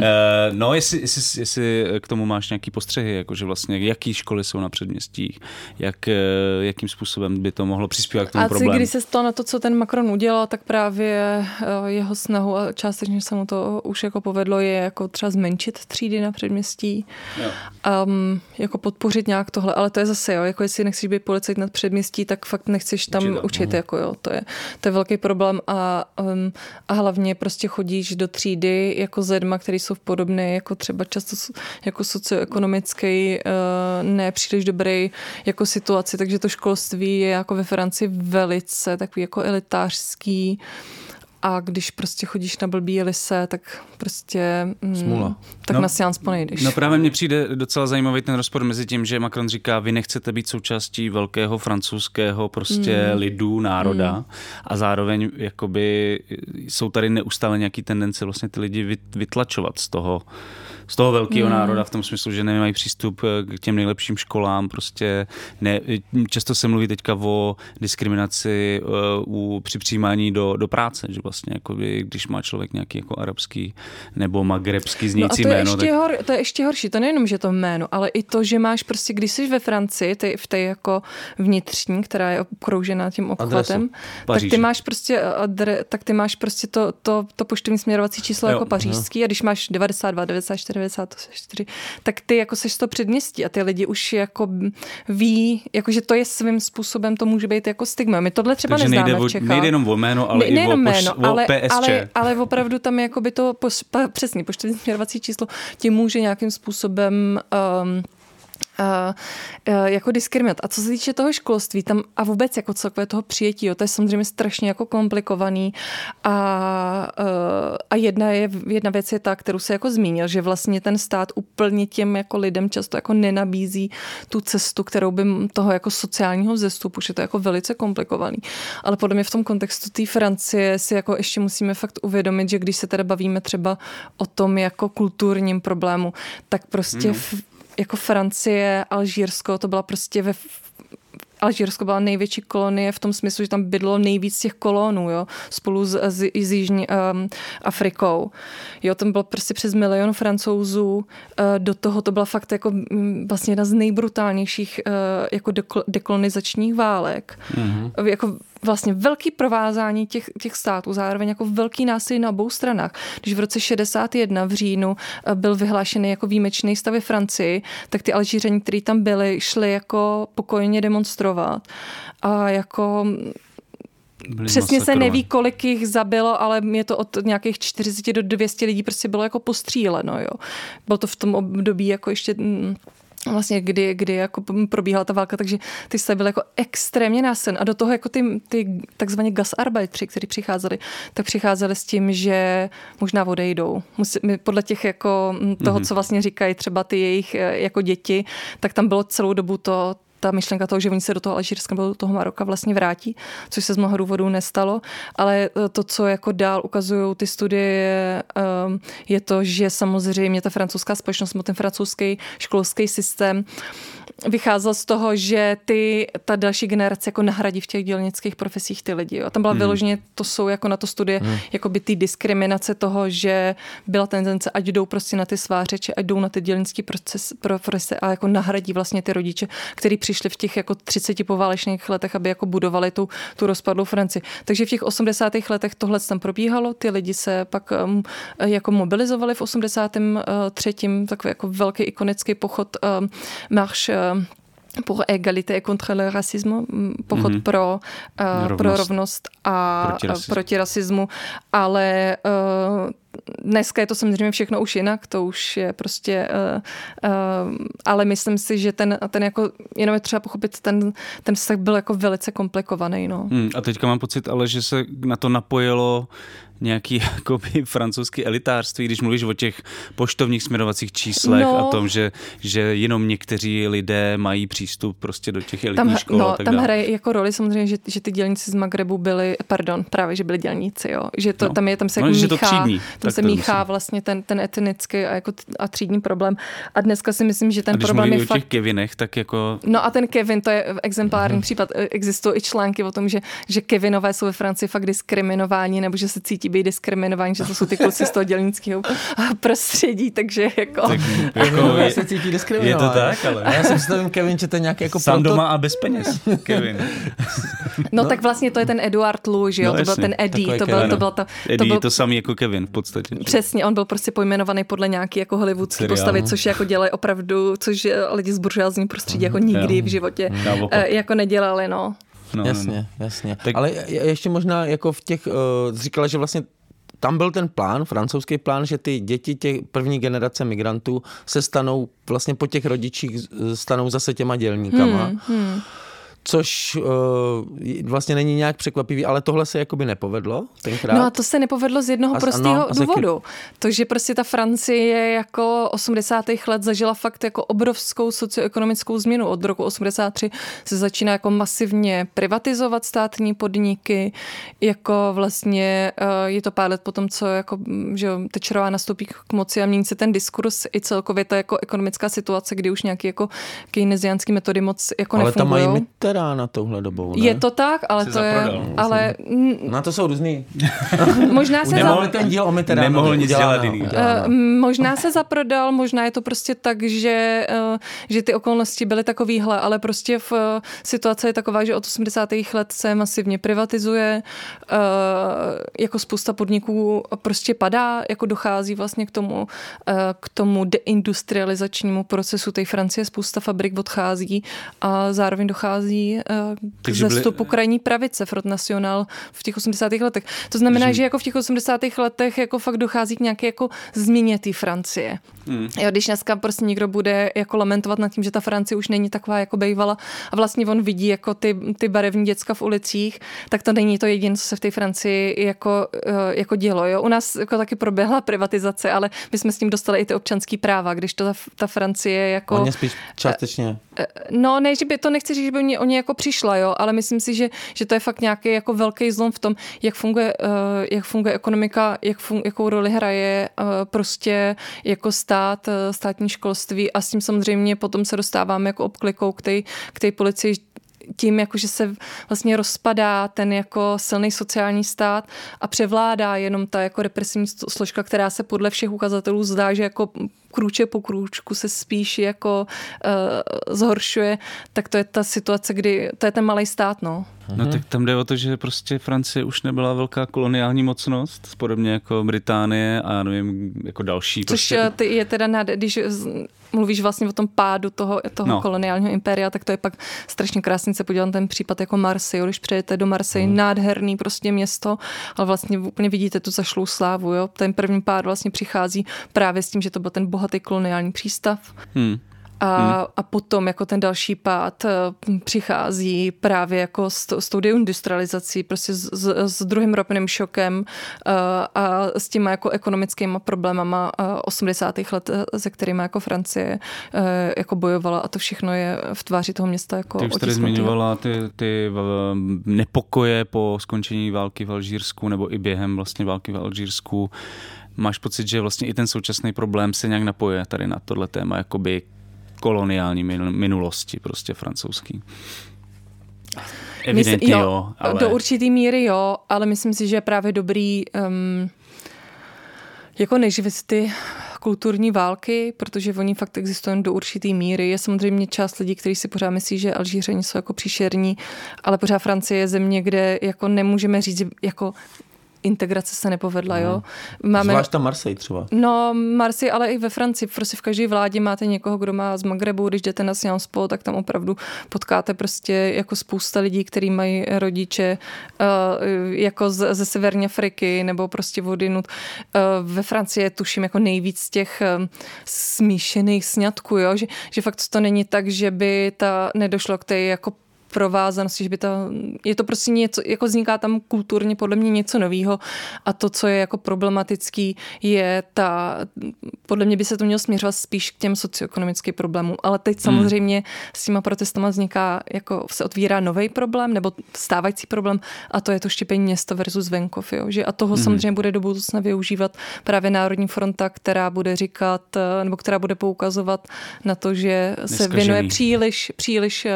Eh, no, jestli, jestli, jestli k tomu máš nějaký postřehy, jakože vlastně jaký školy jsou na předměstích, jak, eh, jakým způsobem by to mohlo přispívat k tomu a problému. když se stalo na to, co ten Macron udělal, tak právě eh, jeho snahu a částečně se mu to už jako povedlo, je jako třeba zmenšit třídy na předměstí, jo. Um, jako podpořit nějak tohle, ale to je zase, jo, jako jestli nechceš být policajt nad předměstí, tak fakt nechceš tam učit, učit no. jako jo, to je, to je velký problém a, um, a hlavně prostě chodíš do třídy jako s lidma, který jsou v podobné, jako třeba často jako socioekonomický, uh, ne příliš dobrý jako situaci, takže to školství je jako ve Francii velice takový jako elitářský a když prostě chodíš na blbý lise, tak prostě... Mm, Smula. Tak no, na seans ponejdeš. No právě mně přijde docela zajímavý ten rozpor mezi tím, že Macron říká, vy nechcete být součástí velkého francouzského prostě mm. lidu, národa mm. a zároveň jakoby jsou tady neustále nějaký tendence vlastně ty lidi vytlačovat z toho z toho velkého hmm. národa v tom smyslu, že nemají přístup k těm nejlepším školám. Prostě ne, často se mluví teďka o diskriminaci uh, u, při přijímání do, do práce, že vlastně jakoby, když má člověk nějaký jako arabský nebo magrebský znějící no a to jméno. Je ještě tak... hor, to je ještě horší, to nejenom, že to jméno, ale i to, že máš prostě, když jsi ve Francii, ty, v té jako vnitřní, která je okroužená tím obchvatem, tak ty máš prostě adre, tak ty máš prostě to, to, to poštovní směrovací číslo jo, jako pařížský a když máš 92, 94, 94, tak ty jako seš to předměstí a ty lidi už jako ví, jako že to je svým způsobem, to může být jako stigma. My tohle třeba Takže neznáme nejde, v Čechách. nejde jenom o jméno, ale ne, i o, jméno, poš, ale, o PSČ. Ale, ale opravdu tam jako by to poš, přesný poštovní směrovací číslo ti může nějakým způsobem um, jako diskriminovat. A co se týče toho školství tam a vůbec jako celkové toho přijetí, jo, to je samozřejmě strašně jako komplikovaný a, uh, a jedna, je, jedna věc je ta, kterou se jako zmínil, že vlastně ten stát úplně těm jako lidem často jako nenabízí tu cestu, kterou by toho jako sociálního vzestupu, že to je jako velice komplikovaný. Ale podle mě v tom kontextu té Francie si jako ještě musíme fakt uvědomit, že když se teda bavíme třeba o tom jako kulturním problému, tak prostě mm. v, jako Francie, Alžírsko, to byla prostě ve Alžírsko byla největší kolonie v tom smyslu, že tam bydlo nejvíc těch kolonů, jo, spolu s, s, s Jižní um, Afrikou. Jo, tam bylo prostě přes milion francouzů, uh, do toho to byla fakt jako mm, vlastně jedna z nejbrutálnějších uh, jako dekolonizačních válek. Mm-hmm. Jako vlastně velký provázání těch, těch států, zároveň jako velký násilí na obou stranách. Když v roce 61 v říjnu eh, byl vyhlášený jako výjimečný stav ve Francii, tak ty Alžířani, kteří tam byli, šli jako pokojně demonstrovat. A jako byli Přesně se neví, kolik jich zabilo, ale je to od nějakých 40 do 200 lidí prostě bylo jako postříleno. Jo. Bylo to v tom období jako ještě mm, vlastně kdy, kdy jako probíhala ta válka, takže ty se byly jako extrémně násen a do toho jako ty, ty takzvaně gasarbeitři, kteří přicházeli, tak přicházeli s tím, že možná odejdou. Musí, podle těch jako toho, mm-hmm. co vlastně říkají třeba ty jejich e, jako děti, tak tam bylo celou dobu to, ta myšlenka toho, že oni se do toho Alžírska nebo do toho Maroka vlastně vrátí, což se z mnoha důvodů nestalo, ale to, co jako dál ukazují ty studie, je to, že samozřejmě ta francouzská společnost, ten francouzský školský systém vycházel z toho, že ty, ta další generace jako nahradí v těch dělnických profesích ty lidi. Jo. Tam byla hmm. vyloženě, to jsou jako na to studie, hmm. jako by ty diskriminace toho, že byla tendence, ať jdou prostě na ty svářeče, ať jdou na ty dělnické profese a jako nahradí vlastně ty rodiče, kteří přišli v těch jako 30 poválečných letech, aby jako budovali tu, tu rozpadlou Francii. Takže v těch 80. letech tohle tam probíhalo, ty lidi se pak um, jako mobilizovali v 83. takový jako velký ikonický pochod um, Marš pour égalité contre le racisme, pochod mm-hmm. pro, uh, rovnost. pro rovnost a proti rasismu, proti rasismu ale uh, dneska je to samozřejmě všechno už jinak, to už je prostě, uh, uh, ale myslím si, že ten, ten jako, jenom je třeba pochopit, ten, ten vztah byl jako velice komplikovaný. No. Hmm, a teďka mám pocit ale, že se na to napojilo nějaký jakoby francouzský elitářství, když mluvíš o těch poštovních směrovacích číslech no. a tom, že, že jenom někteří lidé mají přístup prostě do těch elitních tam, škol. No, tak tam dále. hraje jako roli samozřejmě, že, že ty dělníci z Magrebu byli, pardon, právě, že byli dělníci, jo. Že to, no. tam je, tam se no, jako míchá, to třídní, tam se míchá myslím. vlastně ten, ten etnický a, jako a třídní problém. A dneska si myslím, že ten a když problém je o fakt... těch Kevinech, tak jako... No a ten Kevin, to je exemplární mm-hmm. případ. Existují i články o tom, že, že Kevinové jsou ve Francii fakt diskriminováni, nebo že se cítí být diskriminováni, že to jsou ty kluci z toho dělnického prostředí, takže jako... Tak, jako je, se cítí Je to tak, ale... A já si představím, Kevin, že to je nějaký jako Sám proto... doma a bez peněz, Kevin. No, no, tak vlastně to je ten Eduard Lu, že jo, no, to byl ten Eddie, to, byl, to byl ta... Eddie to byl, to samý jako Kevin v podstatě. Přesně, on byl prostě pojmenovaný podle nějaký jako hollywoodský postavy, což jako dělají opravdu, což lidi z buržoázní prostředí jako nikdy v životě eh, jako nedělali, no. No, jasně, no, no. jasně. Tak... Ale ještě možná jako v těch, uh, říkala, že vlastně tam byl ten plán, francouzský plán, že ty děti těch první generace migrantů se stanou vlastně po těch rodičích stanou zase těma dělníkama. Hmm, hmm což uh, vlastně není nějak překvapivý, ale tohle se jakoby nepovedlo tenkrát. No a to se nepovedlo z jednoho a, prostého no, důvodu. To, že prostě ta Francie jako 80. let zažila fakt jako obrovskou socioekonomickou změnu. Od roku 83 se začíná jako masivně privatizovat státní podniky, jako vlastně uh, je to pár let potom, co jako, že Tečerová nastoupí k moci a mění se ten diskurs i celkově ta jako ekonomická situace, kdy už nějaký jako keynesiánský metody moc jako ale nefungují. Ale tam mají na touhle dobou, ne? Je to tak, ale Jsi to zaprodal. je... Ale... Na to jsou různý. možná se... Nemohl za... ten díl o Mitterrandu. Nemohl nic dělat jiný. Uh, možná se zaprodal, možná je to prostě tak, že, uh, že ty okolnosti byly takovýhle, ale prostě v uh, situace je taková, že od 80. let se masivně privatizuje, uh, jako spousta podniků prostě padá, jako dochází vlastně k tomu, uh, k tomu deindustrializačnímu procesu té Francie, spousta fabrik odchází a zároveň dochází uh, k zestupu byli... krajní pravice Front National v těch 80. letech. To znamená, Takže... že jako v těch 80. letech jako fakt dochází k nějaké jako změně té Francie. Hmm. Jo, když dneska prostě někdo bude jako lamentovat nad tím, že ta Francie už není taková jako bejvala a vlastně on vidí jako ty, ty barevní děcka v ulicích, tak to není to jediné, co se v té Francii jako, uh, jako dělo. Jo? U nás jako taky proběhla privatizace, ale my jsme s tím dostali i ty občanské práva, když to ta, ta Francie jako... Oni spíš částečně. Uh, no, ne, že by to nechci říct, že by mě, oni jako přišla, jo, ale myslím si, že, že to je fakt nějaký jako velký zlom v tom, jak funguje, uh, jak funguje ekonomika, jak fun, jakou roli hraje uh, prostě jako stát, uh, státní školství a s tím samozřejmě potom se dostáváme jako obklikou k té k policii, tím, jako že se vlastně rozpadá ten jako silný sociální stát a převládá jenom ta jako represivní složka, která se podle všech ukazatelů zdá, že jako krůče po krůčku se spíš jako uh, zhoršuje, tak to je ta situace, kdy to je ten malý stát, no. No tak tam jde o to, že prostě Francie už nebyla velká koloniální mocnost, podobně jako Británie a nevím, jako další. Což prostě... Ty je teda, nad, když mluvíš vlastně o tom pádu toho, toho no. koloniálního impéria, tak to je pak strašně krásně se podívat na ten případ jako Marseille, když přijedete do Marseille, mm. nádherný prostě město, ale vlastně úplně vidíte tu zašlou slávu, jo. Ten první pád vlastně přichází právě s tím, že to byl ten bohatý koloniální přístav. Mm. A, hmm. a potom jako ten další pád eh, přichází právě jako s, s tou deindustrializací, prostě s, s, s druhým ropným šokem a, eh, a s těma jako ekonomickými problémama 80. Eh, let, se kterými jako Francie jako bojovala a to všechno je v tváři toho města jako Ty už tady zmiňovala ty, ty nepokoje po skončení války v Alžírsku nebo i během vlastně války v Alžírsku. Máš pocit, že vlastně i ten současný problém se nějak napoje tady na tohle téma, jakoby koloniální minulosti prostě francouzský. Evidentně myslím, jo, jo ale... Do určitý míry jo, ale myslím si, že je právě dobrý um, jako neživit ty kulturní války, protože oni fakt existují do určitý míry. Je samozřejmě část lidí, kteří si pořád myslí, že Alžířani jsou jako příšerní, ale pořád Francie je země, kde jako nemůžeme říct, jako integrace se nepovedla, jo. Mhm. Máme, Zvlášť ta Marseille třeba. No, Marseille, ale i ve Francii, prostě v každé vládě máte někoho, kdo má z Magrebu, když jdete na Sciences Po, tak tam opravdu potkáte prostě jako spousta lidí, kteří mají rodiče uh, jako z, ze severní Afriky nebo prostě vodinut. Uh, ve Francii je tuším jako nejvíc těch uh, smíšených sňatků, jo, že, že fakt to není tak, že by ta nedošlo k té jako provázanosti, že by to, je to prostě něco, jako vzniká tam kulturně podle mě něco nového a to, co je jako problematický, je ta, podle mě by se to mělo směřovat spíš k těm socioekonomickým problémům, ale teď hmm. samozřejmě hmm. s těma protestama vzniká, jako se otvírá nový problém nebo stávající problém a to je to štěpení město versus venkov, jo, že a toho hmm. samozřejmě bude do budoucna využívat právě Národní fronta, která bude říkat, nebo která bude poukazovat na to, že se Neskažený. věnuje příliš, příliš eh,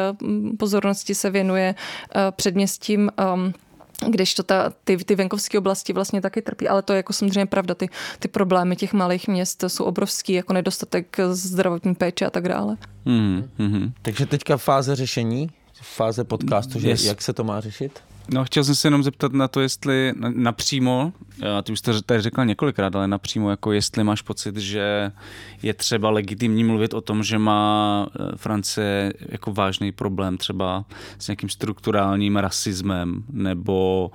pozornosti oblasti se věnuje eh, předměstím um, když to ta, ty, ty venkovské oblasti vlastně taky trpí, ale to je jako samozřejmě pravda, ty, ty problémy těch malých měst jsou obrovský, jako nedostatek zdravotní péče a tak dále. Mm, mm, Takže teďka fáze řešení, fáze podcastu, že yes. jak se to má řešit? No, chtěl jsem se jenom zeptat na to, jestli napřímo, a ty už jste tady řekla několikrát, ale napřímo, jako jestli máš pocit, že je třeba legitimní mluvit o tom, že má eh, Francie jako vážný problém třeba s nějakým strukturálním rasismem, nebo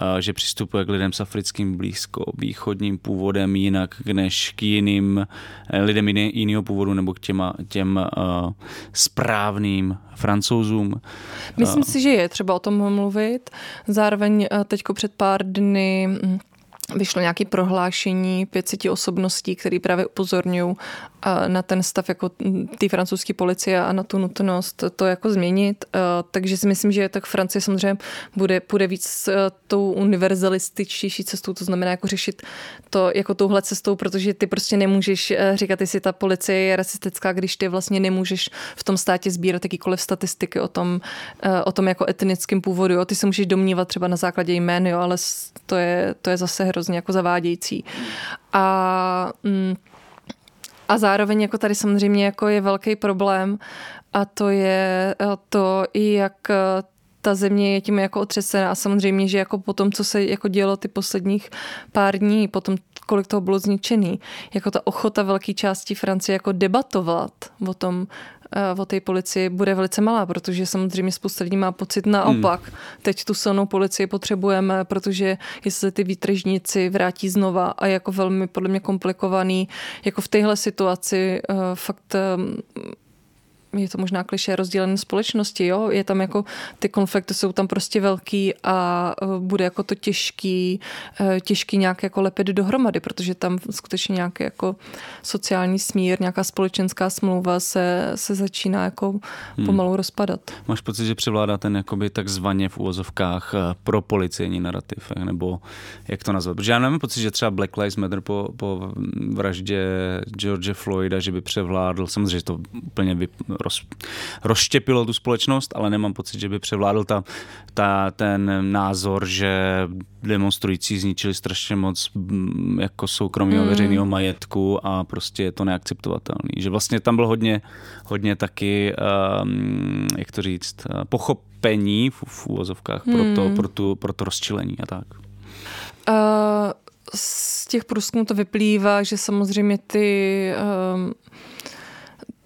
eh, že přistupuje k lidem s africkým blízko východním původem jinak než k jiným eh, lidem jiného původu nebo k těma, těm uh, správným francouzům. Myslím si, že je třeba o tom mluvit. Zároveň teďko před pár dny hm, vyšlo nějaké prohlášení 500 osobností, které právě upozorňují na ten stav jako té francouzské policie a na tu nutnost to jako změnit. Takže si myslím, že tak Francie samozřejmě bude, bude víc tou univerzalističtější cestou, to znamená jako řešit to jako touhle cestou, protože ty prostě nemůžeš e, říkat, jestli ta policie je rasistická, když ty vlastně nemůžeš v tom státě sbírat jakýkoliv statistiky o tom, e, o tom jako etnickém původu. Jo. Ty se můžeš domnívat třeba na základě jmén, jo, ale to je, to je zase hrozně jako zavádějící. A mm, a zároveň jako tady samozřejmě jako je velký problém a to je to, i jak ta země je tím jako otřesená a samozřejmě, že jako po tom, co se jako dělo ty posledních pár dní, potom kolik toho bylo zničený, jako ta ochota velké části Francie jako debatovat o tom, Eh, o té policii bude velice malá, protože samozřejmě spousta lidí má pocit naopak. Hmm. Teď tu silnou policii potřebujeme, protože jestli se ty výtržníci vrátí znova a jako velmi podle mě komplikovaný, jako v téhle situaci uh, fakt um, je to možná kliše rozdělené společnosti, jo, je tam jako, ty konflikty jsou tam prostě velký a e, bude jako to těžký, e, těžký nějak jako lepit dohromady, protože tam skutečně nějaký jako sociální smír, nějaká společenská smlouva se, se začíná jako hmm. pomalu rozpadat. Máš pocit, že převládá ten jakoby takzvaně v úvozovkách e, pro policejní narrativ, nebo jak to nazvat? Protože já nemám pocit, že třeba Black Lives Matter po, po vraždě George Floyda, že by převládl, samozřejmě to úplně vyp, roz, rozštěpilo tu společnost, ale nemám pocit, že by převládl ta, ta, ten názor, že demonstrující zničili strašně moc mm, jako soukromého Mm. veřejného majetku a prostě je to neakceptovatelný. Že vlastně tam bylo hodně, hodně taky, um, jak to říct, uh, pochopení v, v úvozovkách pro, to, Mm. pro, tu, pro to rozčilení a tak. Uh, z těch průzkumů to vyplývá, že samozřejmě ty um,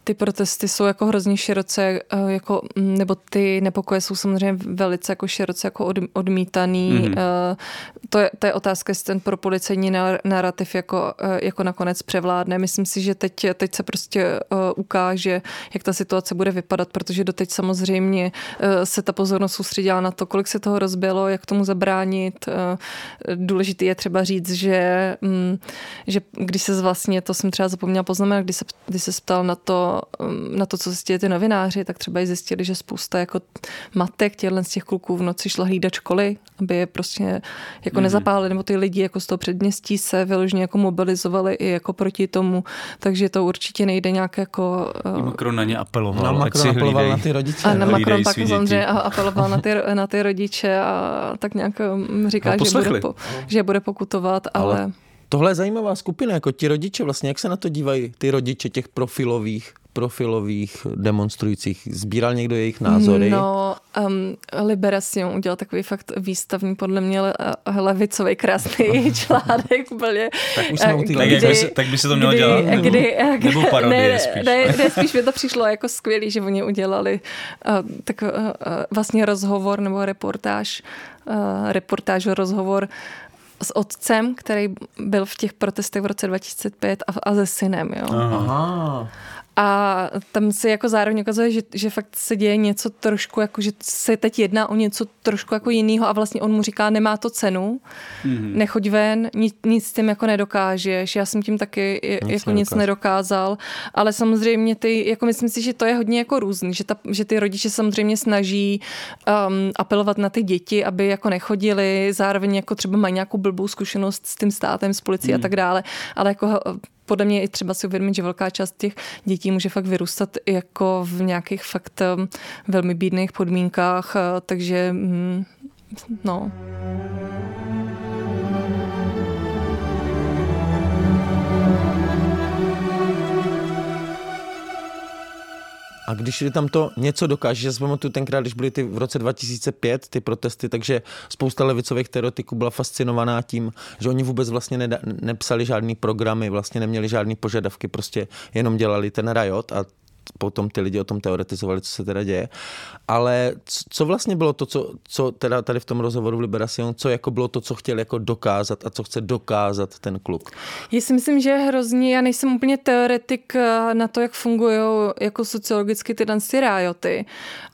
ty protesty jsou jako hrozně široce, uh, jako, mm, nebo ty nepokoje jsou samozřejmě velice jako široce jako od, odmítaný. Mhm. Mm. Uh, to, je, to je otázka, jestli ten pro policejní nar- narrativ jako, uh, jako nakonec převládne. Myslím si, že teď, teď se prostě ukáže, jak ta situace bude vypadat, protože doteď samozřejmě se ta pozornost soustředila na to, kolik se toho rozbilo, jak tomu zabránit. Důležitý je třeba říct, že, mm, že když se vlastně, to jsem třeba zapomněla poznamenat, když se, když se ptal na to, mm, na to, co zjistili ty novináři, tak třeba i zjistili, že spousta jako matek těchto z těch kluků v noci šla hlídat školy, aby je prostě jako mm. nezapálili, nebo ty lidi jako z toho předměstí se vyloženě jako mobilizovali i jako proti tomu, takže to určitě nejde nějak jako... I Macron na ně apeloval, ať Macron si apeloval hlídej. na ty rodiče. A na Macron pak samozřejmě apeloval na ty, na ty rodiče a tak nějak mm, říká, že bude, po, že bude pokutovat, ale... Ale tohle je zajímavá skupina, jako ti rodiče vlastně, jak se na to dívají ty rodiče těch profilových profilových demonstrujících. Sbíral někdo jejich názory? No, um, Liberation udělal takový fakt výstavní, podle mě le, uh, levicový krásný článek úplně. Tak už jsme u té eh, Tak, by se- tak by se to mělo kdy, dělat, nebo- Kdy, nebo parodie ne, spíš. Ne, ne, spíš mi to přišlo jako skvělý, že oni udělali uh, tak uh, uh, vlastně rozhovor nebo reportáž, uh, reportáž, rozhovor s otcem, který byl v těch protestech v roce 2005 a, a se synem. Jo. Aha. A tam se jako zároveň ukazuje, že, že fakt se děje něco trošku, jako že se teď jedná o něco trošku jako jiného a vlastně on mu říká, nemá to cenu, mm-hmm. nechoď ven, nic, nic s tím jako nedokážeš. Já jsem tím taky nic jako nic nedokázal. nedokázal, ale samozřejmě ty, jako myslím si, že to je hodně jako různý, že, ta, že ty rodiče samozřejmě snaží um, apelovat na ty děti, aby jako nechodili, zároveň jako třeba mají nějakou blbou zkušenost s tím státem, s policií mm. a tak dále, ale jako podle mě i třeba si uvědomit, že velká část těch dětí může fakt vyrůstat jako v nějakých fakt um, velmi bídných podmínkách, uh, takže mm, no. A když tam to něco dokáže, já si tenkrát, když byly ty v roce 2005 ty protesty, takže spousta levicových teoretiků byla fascinovaná tím, že oni vůbec vlastně neda, nepsali žádný programy, vlastně neměli žádný požadavky, prostě jenom dělali ten riot a potom ty lidi o tom teoretizovali, co se teda děje. Ale co vlastně bylo to, co, co teda tady v tom rozhovoru v Liberation, co jako bylo to, co chtěl jako dokázat a co chce dokázat ten kluk? Já si myslím, že je hrozně, já nejsem úplně teoretik eh, na to, jak fungují jako sociologicky ty ty rájoty,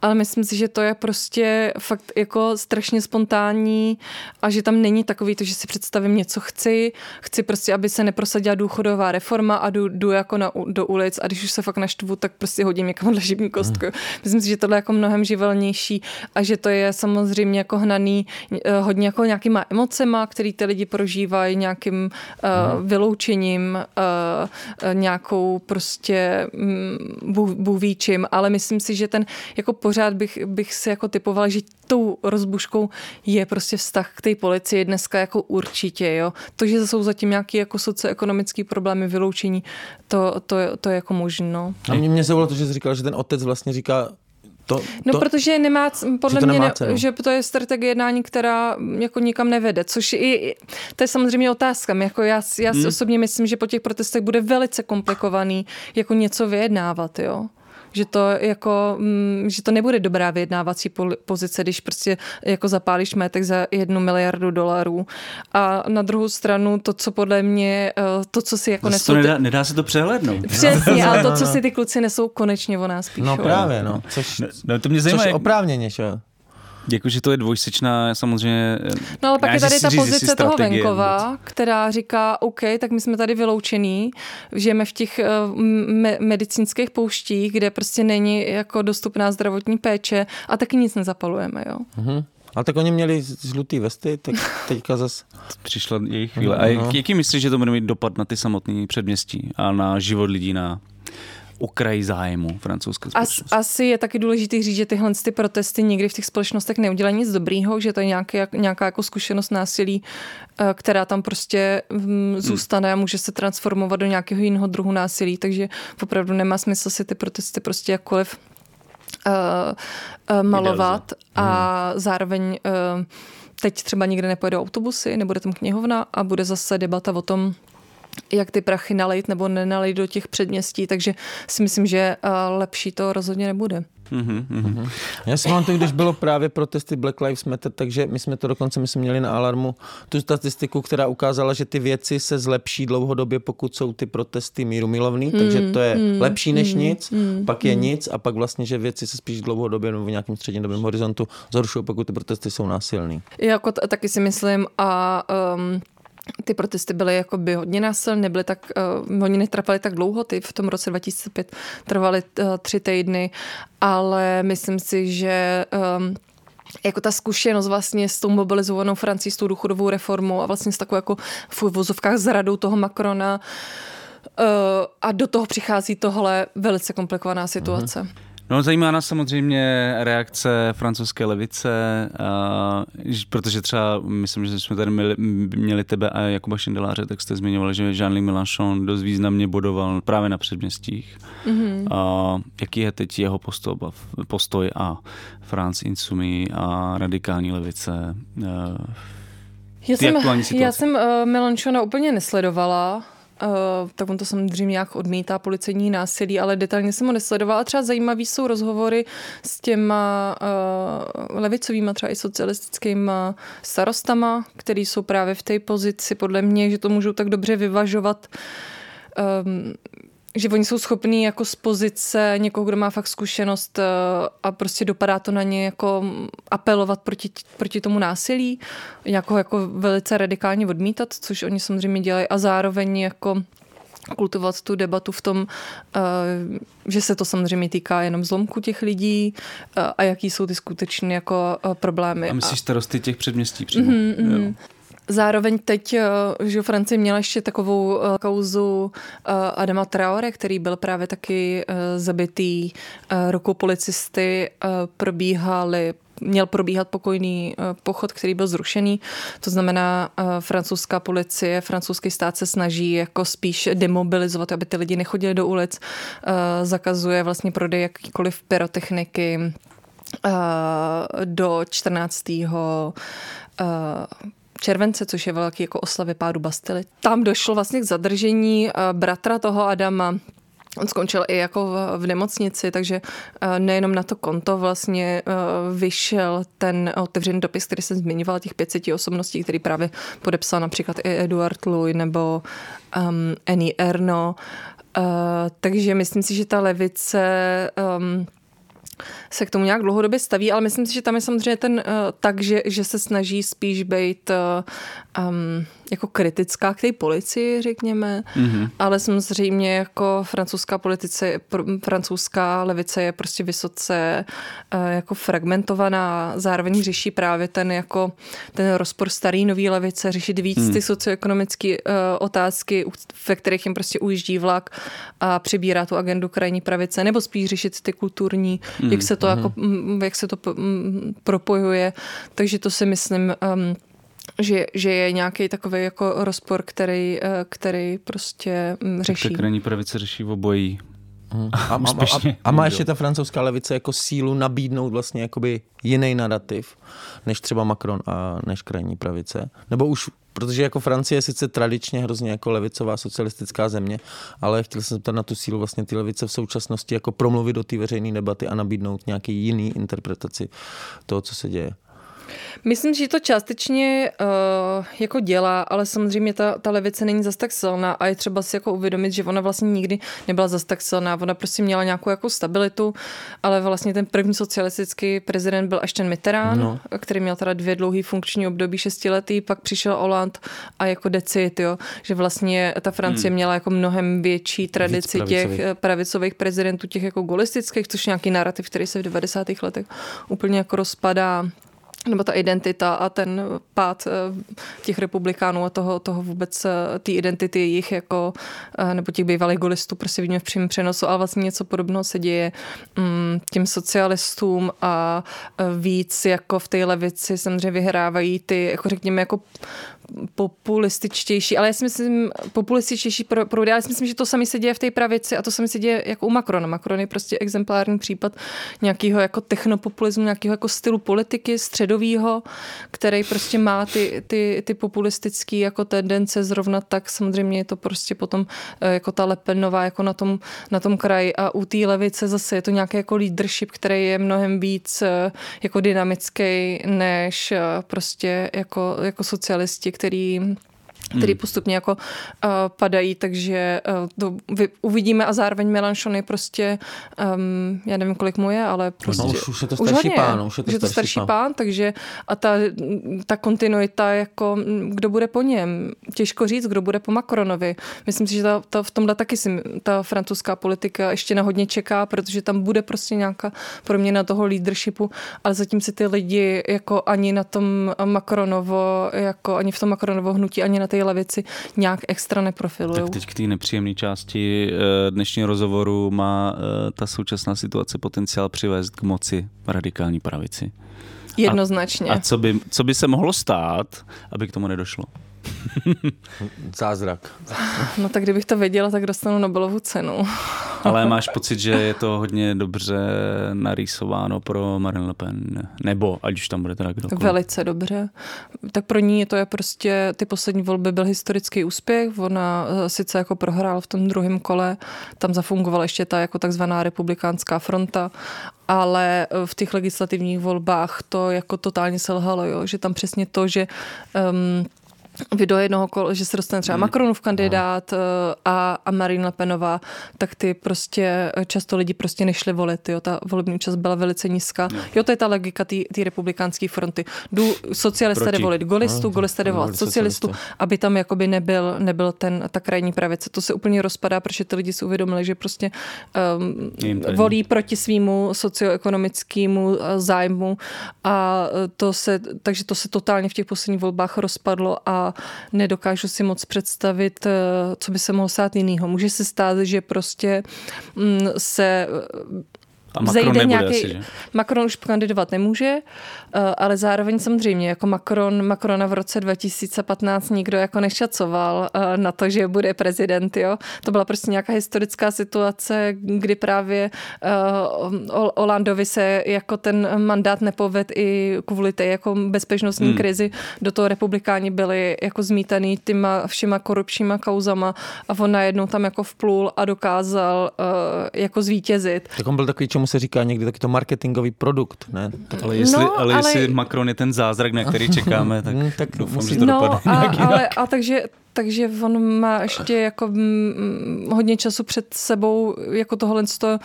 ale myslím si, že to je prostě fakt jako strašně spontánní a že tam není takový to, že si představím něco chci, chci prostě, aby se neprosadila důchodová reforma a jdu, jdu jako na, do ulic a když už se fakt naštvu, tak prostě hodím někam dlažební kostku. Myslím si, že tohle je jako mnohem živelnější a že to je samozřejmě jako hnaný eh, hodně jako nějakýma emocema, který ty lidi prožívají, nějakým uh, vyloučením, uh, nějakou prostě mm, bů- bůh ví čím, ale myslím si, že ten jako pořád bych, bych si jako typoval, že tou rozbuškou je prostě vztah k té policii dneska jako určitě, jo. To, že jsou zatím nějaké jako socioekonomické problémy, vyloučení, to, to, to je jako možno. A mě, mě zaujalo to, že jsi říkal, že ten otec vlastně říká, to, No, to, protože nemá, podle to mě, nemá cenu. že to je strategie jednání, která jako nikam nevede, což i, to je samozřejmě otázka. Jako já, já si Hmm. osobně myslím, že po těch protestech bude velice komplikovaný jako něco vyjednávat, jo že to jako, mm, že to nebude dobrá vyjednávací pozice, když prostě jako zapálíš métek za jednu miliardu dolarů. A na druhou stranu to, co podle mě, eh, to, co si jako nesou... to nedá, nedá se to přehlednout. Přesně, ale to, co si ty kluci nesou, konečně o nás píšou. no právě, no. Což, No, no, to mě zajímá, což jak, oprávněně, že jo. Jako, že to je dvojsečná samozřejmě... No ale pak je tady ta pozice toho venkova, vůbec. která říká, OK, tak my jsme tady vyloučení, žijeme v těch eh, me- medicínských pouštích, kde prostě není jako dostupná zdravotní péče a taky nic nezapalujeme, jo. Mhm. Ale tak oni měli žlutý vesty, tak teďka zas... Přišla jejich chvíle. A jak, jaký myslíš, že to bude mít dopad na ty samotné předměstí a na život lidí na okraji zájmu francouzské As, společnosti. asi je taky důležité říct, že tyhle ty protesty nikdy v těch společnostech neudělají nic dobrýho, že to je nějaký, nějaká jako zkušenost násilí, eh, která tam prostě mm, zůstane a může se transformovat do nějakého jiného druhu násilí, takže opravdu nemá smysl si ty protesty prostě jakkoliv uh, uh, malovat a zároveň uh, teď třeba nikde nepojedou autobusy, nebude tam knihovna a bude zase debata o tom, jak ty prachy nalejt nebo nenalejt do těch předměstí, takže si myslím, že uh, lepší to rozhodně nebude. Mhm, mhm. Já si mám to, když bylo právě protesty Black Lives Matter, takže my jsme to dokonce, my jsme měli na Alarmu tu statistiku, která ukázala, že ty věci se zlepší dlouhodobě, pokud jsou ty protesty míru milovný, takže to je lepší než nic, pak je nic a pak vlastně, že věci se spíš dlouhodobě nebo v nějakém střednědobém horizontu zhoršují, pokud ty protesty jsou násilný. Jako t- taky si myslím a um, ty protesty byly jakoby hodně násilné, nebyly tak, uh, oni netrvaly tak dlouho, ty v tom roce 2005 trvaly uh, tři týdny, ale myslím si, že um, jako ta zkušenost vlastně s tou mobilizovanou Francií, s tou důchodovou reformou a vlastně s takovou jako v vozovkách zradou toho Macrona uh, a do toho přichází tohle velice komplikovaná situace. No, zajímá nás samozřejmě reakce francouzské levice, a, protože třeba, myslím, že jsme tady měli, měli tebe a Jakuba Šindeláře, tak jste zmiňovali, že Jean-Luc Mélenchon dost významně bodoval právě na předměstích. Mm-hmm. A, jaký je teď jeho postoj, postoj a France Insoumis a radikální levice? A, Já jsem, já jsem uh, Melanchona úplně nesledovala, Uh, tak on to samozřejmě nějak odmítá policejní násilí, ale detailně jsem ho nesledovala. Třeba zajímavý jsou rozhovory s těma uh, levicovýma, třeba i socialistickýma starostama, který jsou právě v té pozici, podle mě, že to můžou tak dobře vyvažovat um, že oni jsou schopní jako z pozice někoho, kdo má fakt zkušenost eh, a prostě dopadá to na ně jako apelovat proti, proti tomu násilí, jako, jako velice radikálně odmítat, což oni samozřejmě dělají a zároveň jako kultivovat tu debatu v tom, eh, že se to samozřejmě týká jenom zlomku těch lidí eh, a jaký jsou ty skutečné jako problémy. A myslíš starosty těch předměstí přímo? Mhm, mhm. Zároveň teď, eh, že Francie měla ještě takovou eh, kauzu eh, Adama Traore, který byl právě taky zabitý rukou policisty, probíhaly měl probíhat pokojný pochod, který byl zrušený. To znamená, francouzská policie, francouzský stát se snaží jako spíš demobilizovat, aby ty lidi nechodili do ulic. Zakazuje vlastně prodej jakýkoliv pyrotechniky do 14 července, což je velký jako oslavy pádu Bastily. Tam došlo vlastně k zadržení bratra toho Adama, On skončil i jako v nemocnici, takže nejenom na to konto vlastně vyšel ten otevřený dopis, který jsem zmiňovala, těch 500 osobností, který právě podepsal například i Eduard Louis nebo um, Annie Erno. Uh, takže myslím si, že ta levice um, se k tomu nějak dlouhodobě staví, ale myslím si, že tam je samozřejmě ten uh, tak, že, že se snaží spíš být uh, um, jako kritická k té policii, řekněme, mm-hmm. ale samozřejmě jako francouzská politice, pr- francouzská levice je prostě vysoce uh, jako fragmentovaná, zároveň řeší právě ten jako ten rozpor starý nový levice, řešit víc mm. ty socioekonomické uh, otázky, ve kterých jim prostě ujíždí vlak a přibírá tu agendu krajní pravice, nebo spíš řešit ty kulturní, mm. jak se to mm. jako, jak se to propojuje, takže to si myslím um, že, že je nějaký takový jako rozpor, který, který prostě řeší. Tak krajní pravice řeší obojí. Hmm. A, a, a, a má ještě ta francouzská levice jako sílu nabídnout vlastně jakoby jiný narativ, než třeba Macron a než krajní pravice? Nebo už, protože jako Francie je sice tradičně hrozně jako levicová socialistická země, ale chtěl jsem se na tu sílu vlastně ty levice v současnosti jako promluvit do té veřejné debaty a nabídnout nějaký jiný interpretaci toho, co se děje. Myslím, že to částečně uh, jako dělá, ale samozřejmě ta, ta levice není zas tak silná a je třeba si jako uvědomit, že ona vlastně nikdy nebyla zas tak silná. Ona prostě měla nějakou jako stabilitu, ale vlastně ten první socialistický prezident byl až ten Mitterrand, no. který měl teda dvě dlouhý funkční období šestiletý, pak přišel Hollande a jako decit, jo, že vlastně ta Francie hmm. měla jako mnohem větší tradici Víc těch pravicových prezidentů, těch jako golistických, což je nějaký narrativ, který se v 90. letech úplně jako rozpadá nebo ta identita a ten pád eh, těch republikánů a toho, toho vůbec eh, té identity jejich jako, eh, nebo těch bývalých golistů prostě vidíme v přímém přenosu, ale vlastně něco podobného se děje mm, těm socialistům a víc jako v té levici samozřejmě vyhrávají ty, jako řekněme, jako populističtější, ale já si myslím, populističtější proudy, ale já si myslím, že to samé se děje v té pravici a to samé se děje jako u Macrona. Macron je prostě exemplární případ nějakého jako technopopulismu, nějakého jako stylu politiky středového, který prostě má ty, ty, ty populistické jako tendence zrovna tak. Samozřejmě je to prostě potom eh, jako ta Lepenová jako na tom, na tom kraji a u té levice zase je to nějaký jako leadership, který je mnohem víc eh, jako dynamický než eh, prostě jako, jako socialisti, který který hmm. postupně jako uh, padají, takže uh, to vy, uvidíme a zároveň Melanchon je prostě, um, já nevím, kolik mu je, ale prostě... No, už, už je to starší už pán. Už je to, už je to starší, starší pán. pán, takže a ta, ta kontinuita, jako kdo bude po něm, těžko říct, kdo bude po Macronovi. Myslím si, že ta, ta v tomhle taky si ta francouzská politika ještě na hodně čeká, protože tam bude prostě nějaká proměna toho leadershipu, ale zatím si ty lidi jako ani na tom Macronovo, jako ani v tom Macronovo hnutí, ani na té levici nějak extra neprofilují. Tak teď k té nepříjemné části eh, dnešního rozhovoru má eh, ta současná situace potenciál přivést k moci radikální pravici. Jednoznačně. A, a co, by, co by se mohlo stát, aby k tomu nedošlo? Zázrak. No tak kdybych to věděla, tak dostanu Nobelovu cenu. Ale máš pocit, že je to hodně dobře narýsováno pro Marine Le Pen? Nebo, ať už tam bude teda kdokoliv. Velice dobře. Tak pro ní to je prostě, ty poslední volby byl historický úspěch. Ona eh, sice jako prohrál v tom druhém kole, tam zafungovala ještě ta jako takzvaná republikánská fronta, ale eh, v těch legislativních volbách to jako totálně selhalo, jo? že tam přesně to, že um, video jednoho kola, že se dostane třeba hmm. Macronův kandidát no. a, a Marine Le Penová, tak ty prostě eh, často lidi prostě nešli volit, jo, ta volební účast byla velice nízká. No. Jo, to je ta logika té republikánské fronty. Jdu socialista jde volit golistu, no, golista jde volit socialistu, aby tam jakoby nebyl, nebyl ten, ta krajní pravice. To se úplně rozpadá, protože ty lidi si uvědomili, že prostě um, volí proti svýmu socioekonomickému eh, zájmu a to se, takže to se totálně v těch posledních volbách rozpadlo a nedokážu si moc představit, eh, co by se mohlo stát jinýho. Může se stát, že prostě mm, se a Macron zejde nějaký, asi, že? Macron už kandidovat nemůže, eh, ale zároveň samozřejmě jako Macron, Macrona v roce 2015 nikdo jako nešacoval eh, na to, že bude prezident, jo. To byla prostě nějaká historická situace, kdy právě Olandovi se jako ten mandát nepoved i kvůli té jako bezpečnostní hmm. krizi. Do toho republikáni byli jako zmítaný těma všema korupčníma kauzama a on najednou tam jako vplul a dokázal jako zvítězit. Tak on byl takový, čemu se říká někdy taky to marketingový produkt, ne? Tak... Ale jestli, no, ale jestli Macron je ten zázrak, na který čekáme, tak, tak doufám, musí... že to no, dopadne. A, ale, a takže takže on má ještě jako hodně času před sebou jako tohle to uh,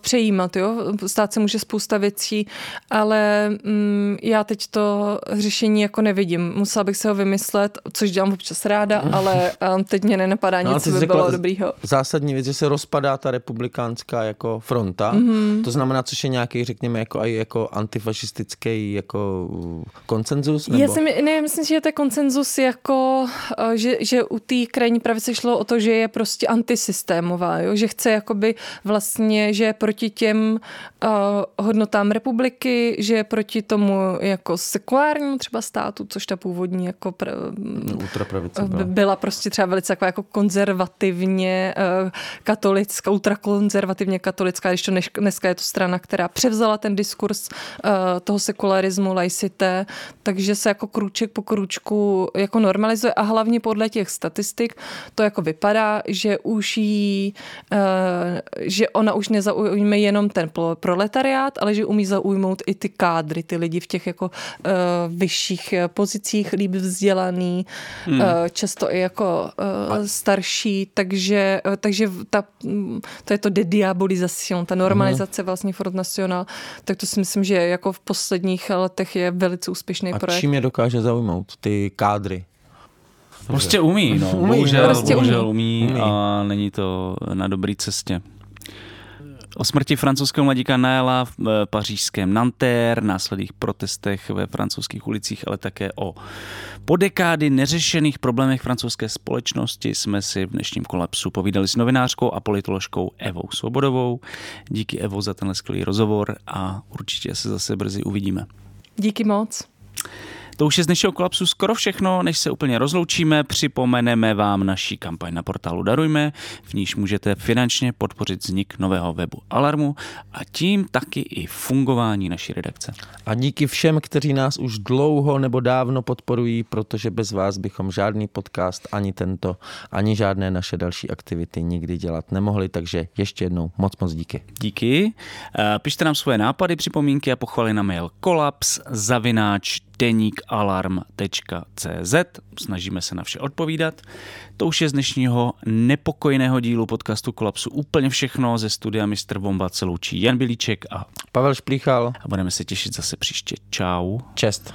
přejímat, jo. Stát se může spousta věcí, ale um, já teď to řešení jako nevidím. Musela bych se ho vymyslet, což dělám občas ráda, ale um, teď mě nenapadá no, nic, co by bylo dobrýho. Zásadní věc, že se rozpadá ta republikánská jako fronta, mm-hmm. To znamená, což je nějaký, řekněme, jako, jako antifašistický jako koncenzus? Nebo? Já si my, ne, myslím, že je to koncenzus jako, že že, u té krajní pravice šlo o to, že je prostě antisystémová, jo? že chce jakoby vlastně, že je proti těm uh, hodnotám republiky, že je proti tomu jako sekulárnímu třeba státu, což ta původní jako pr- ultrapravice byla. byla prostě třeba velice taková jako konzervativně uh, katolická, ultrakonzervativně katolická, když to dneska je to strana, která převzala ten diskurs uh, toho sekularismu, laicité, takže se jako krůček po krůčku jako normalizuje a hlavně podle těch statistik to jako vypadá, že už jí, eh, že ona už nezaujme jenom ten proletariát, ale že umí zaujmout i ty kádry, ty lidi v těch jako eh, vyšších pozicích, líbí vzdělaný, hmm. Eh, často i jako starší, takže, takže ta, to je to dediabolizacion, ta normalizace hmm. vlastně Front National, tak to si myslím, že jako v posledních letech je velice úspěšný A projekt. čím je dokáže zaujmout ty kádry? Prostě umí, no. Umí, bohužel, prostě bohužel umí, umí a není to na dobré cestě. O smrti francouzského mladíka Naela v eh, pařížském Nanterre, následných protestech ve francouzských ulicích, ale také o po dekády neřešených problémech francouzské společnosti jsme si v dnešním kolapsu povídali s novinářkou a politoložkou Evou Svobodovou. Díky Evo za tenhle skvělý rozhovor a určitě se zase brzy uvidíme. Díky moc. To už je z dnešního kolapsu skoro všechno, než se úplně rozloučíme, připomeneme vám naší kampaň na portálu Darujme, v níž můžete finančně podpořit vznik nového webu Alarmu a tím taky i fungování naší redakce. A díky všem, kteří nás už dlouho nebo dávno podporují, protože bez vás bychom žádný podcast, ani tento, ani žádné naše další aktivity nikdy dělat nemohli, takže ještě jednou moc moc díky. Díky. Eh, pište nám svoje nápady, připomínky a pochvaly na mail kolaps zavináč deníkalarm.cz. Snažíme se na vše odpovídat. To už je z dnešního nepokojného dílu podcastu Kolapsu úplně všechno. Ze studia Mr. Bomba se loučí Jan Bilíček a Pavel Šplíchal. A budeme se těšit zase příště. Čau. Čest.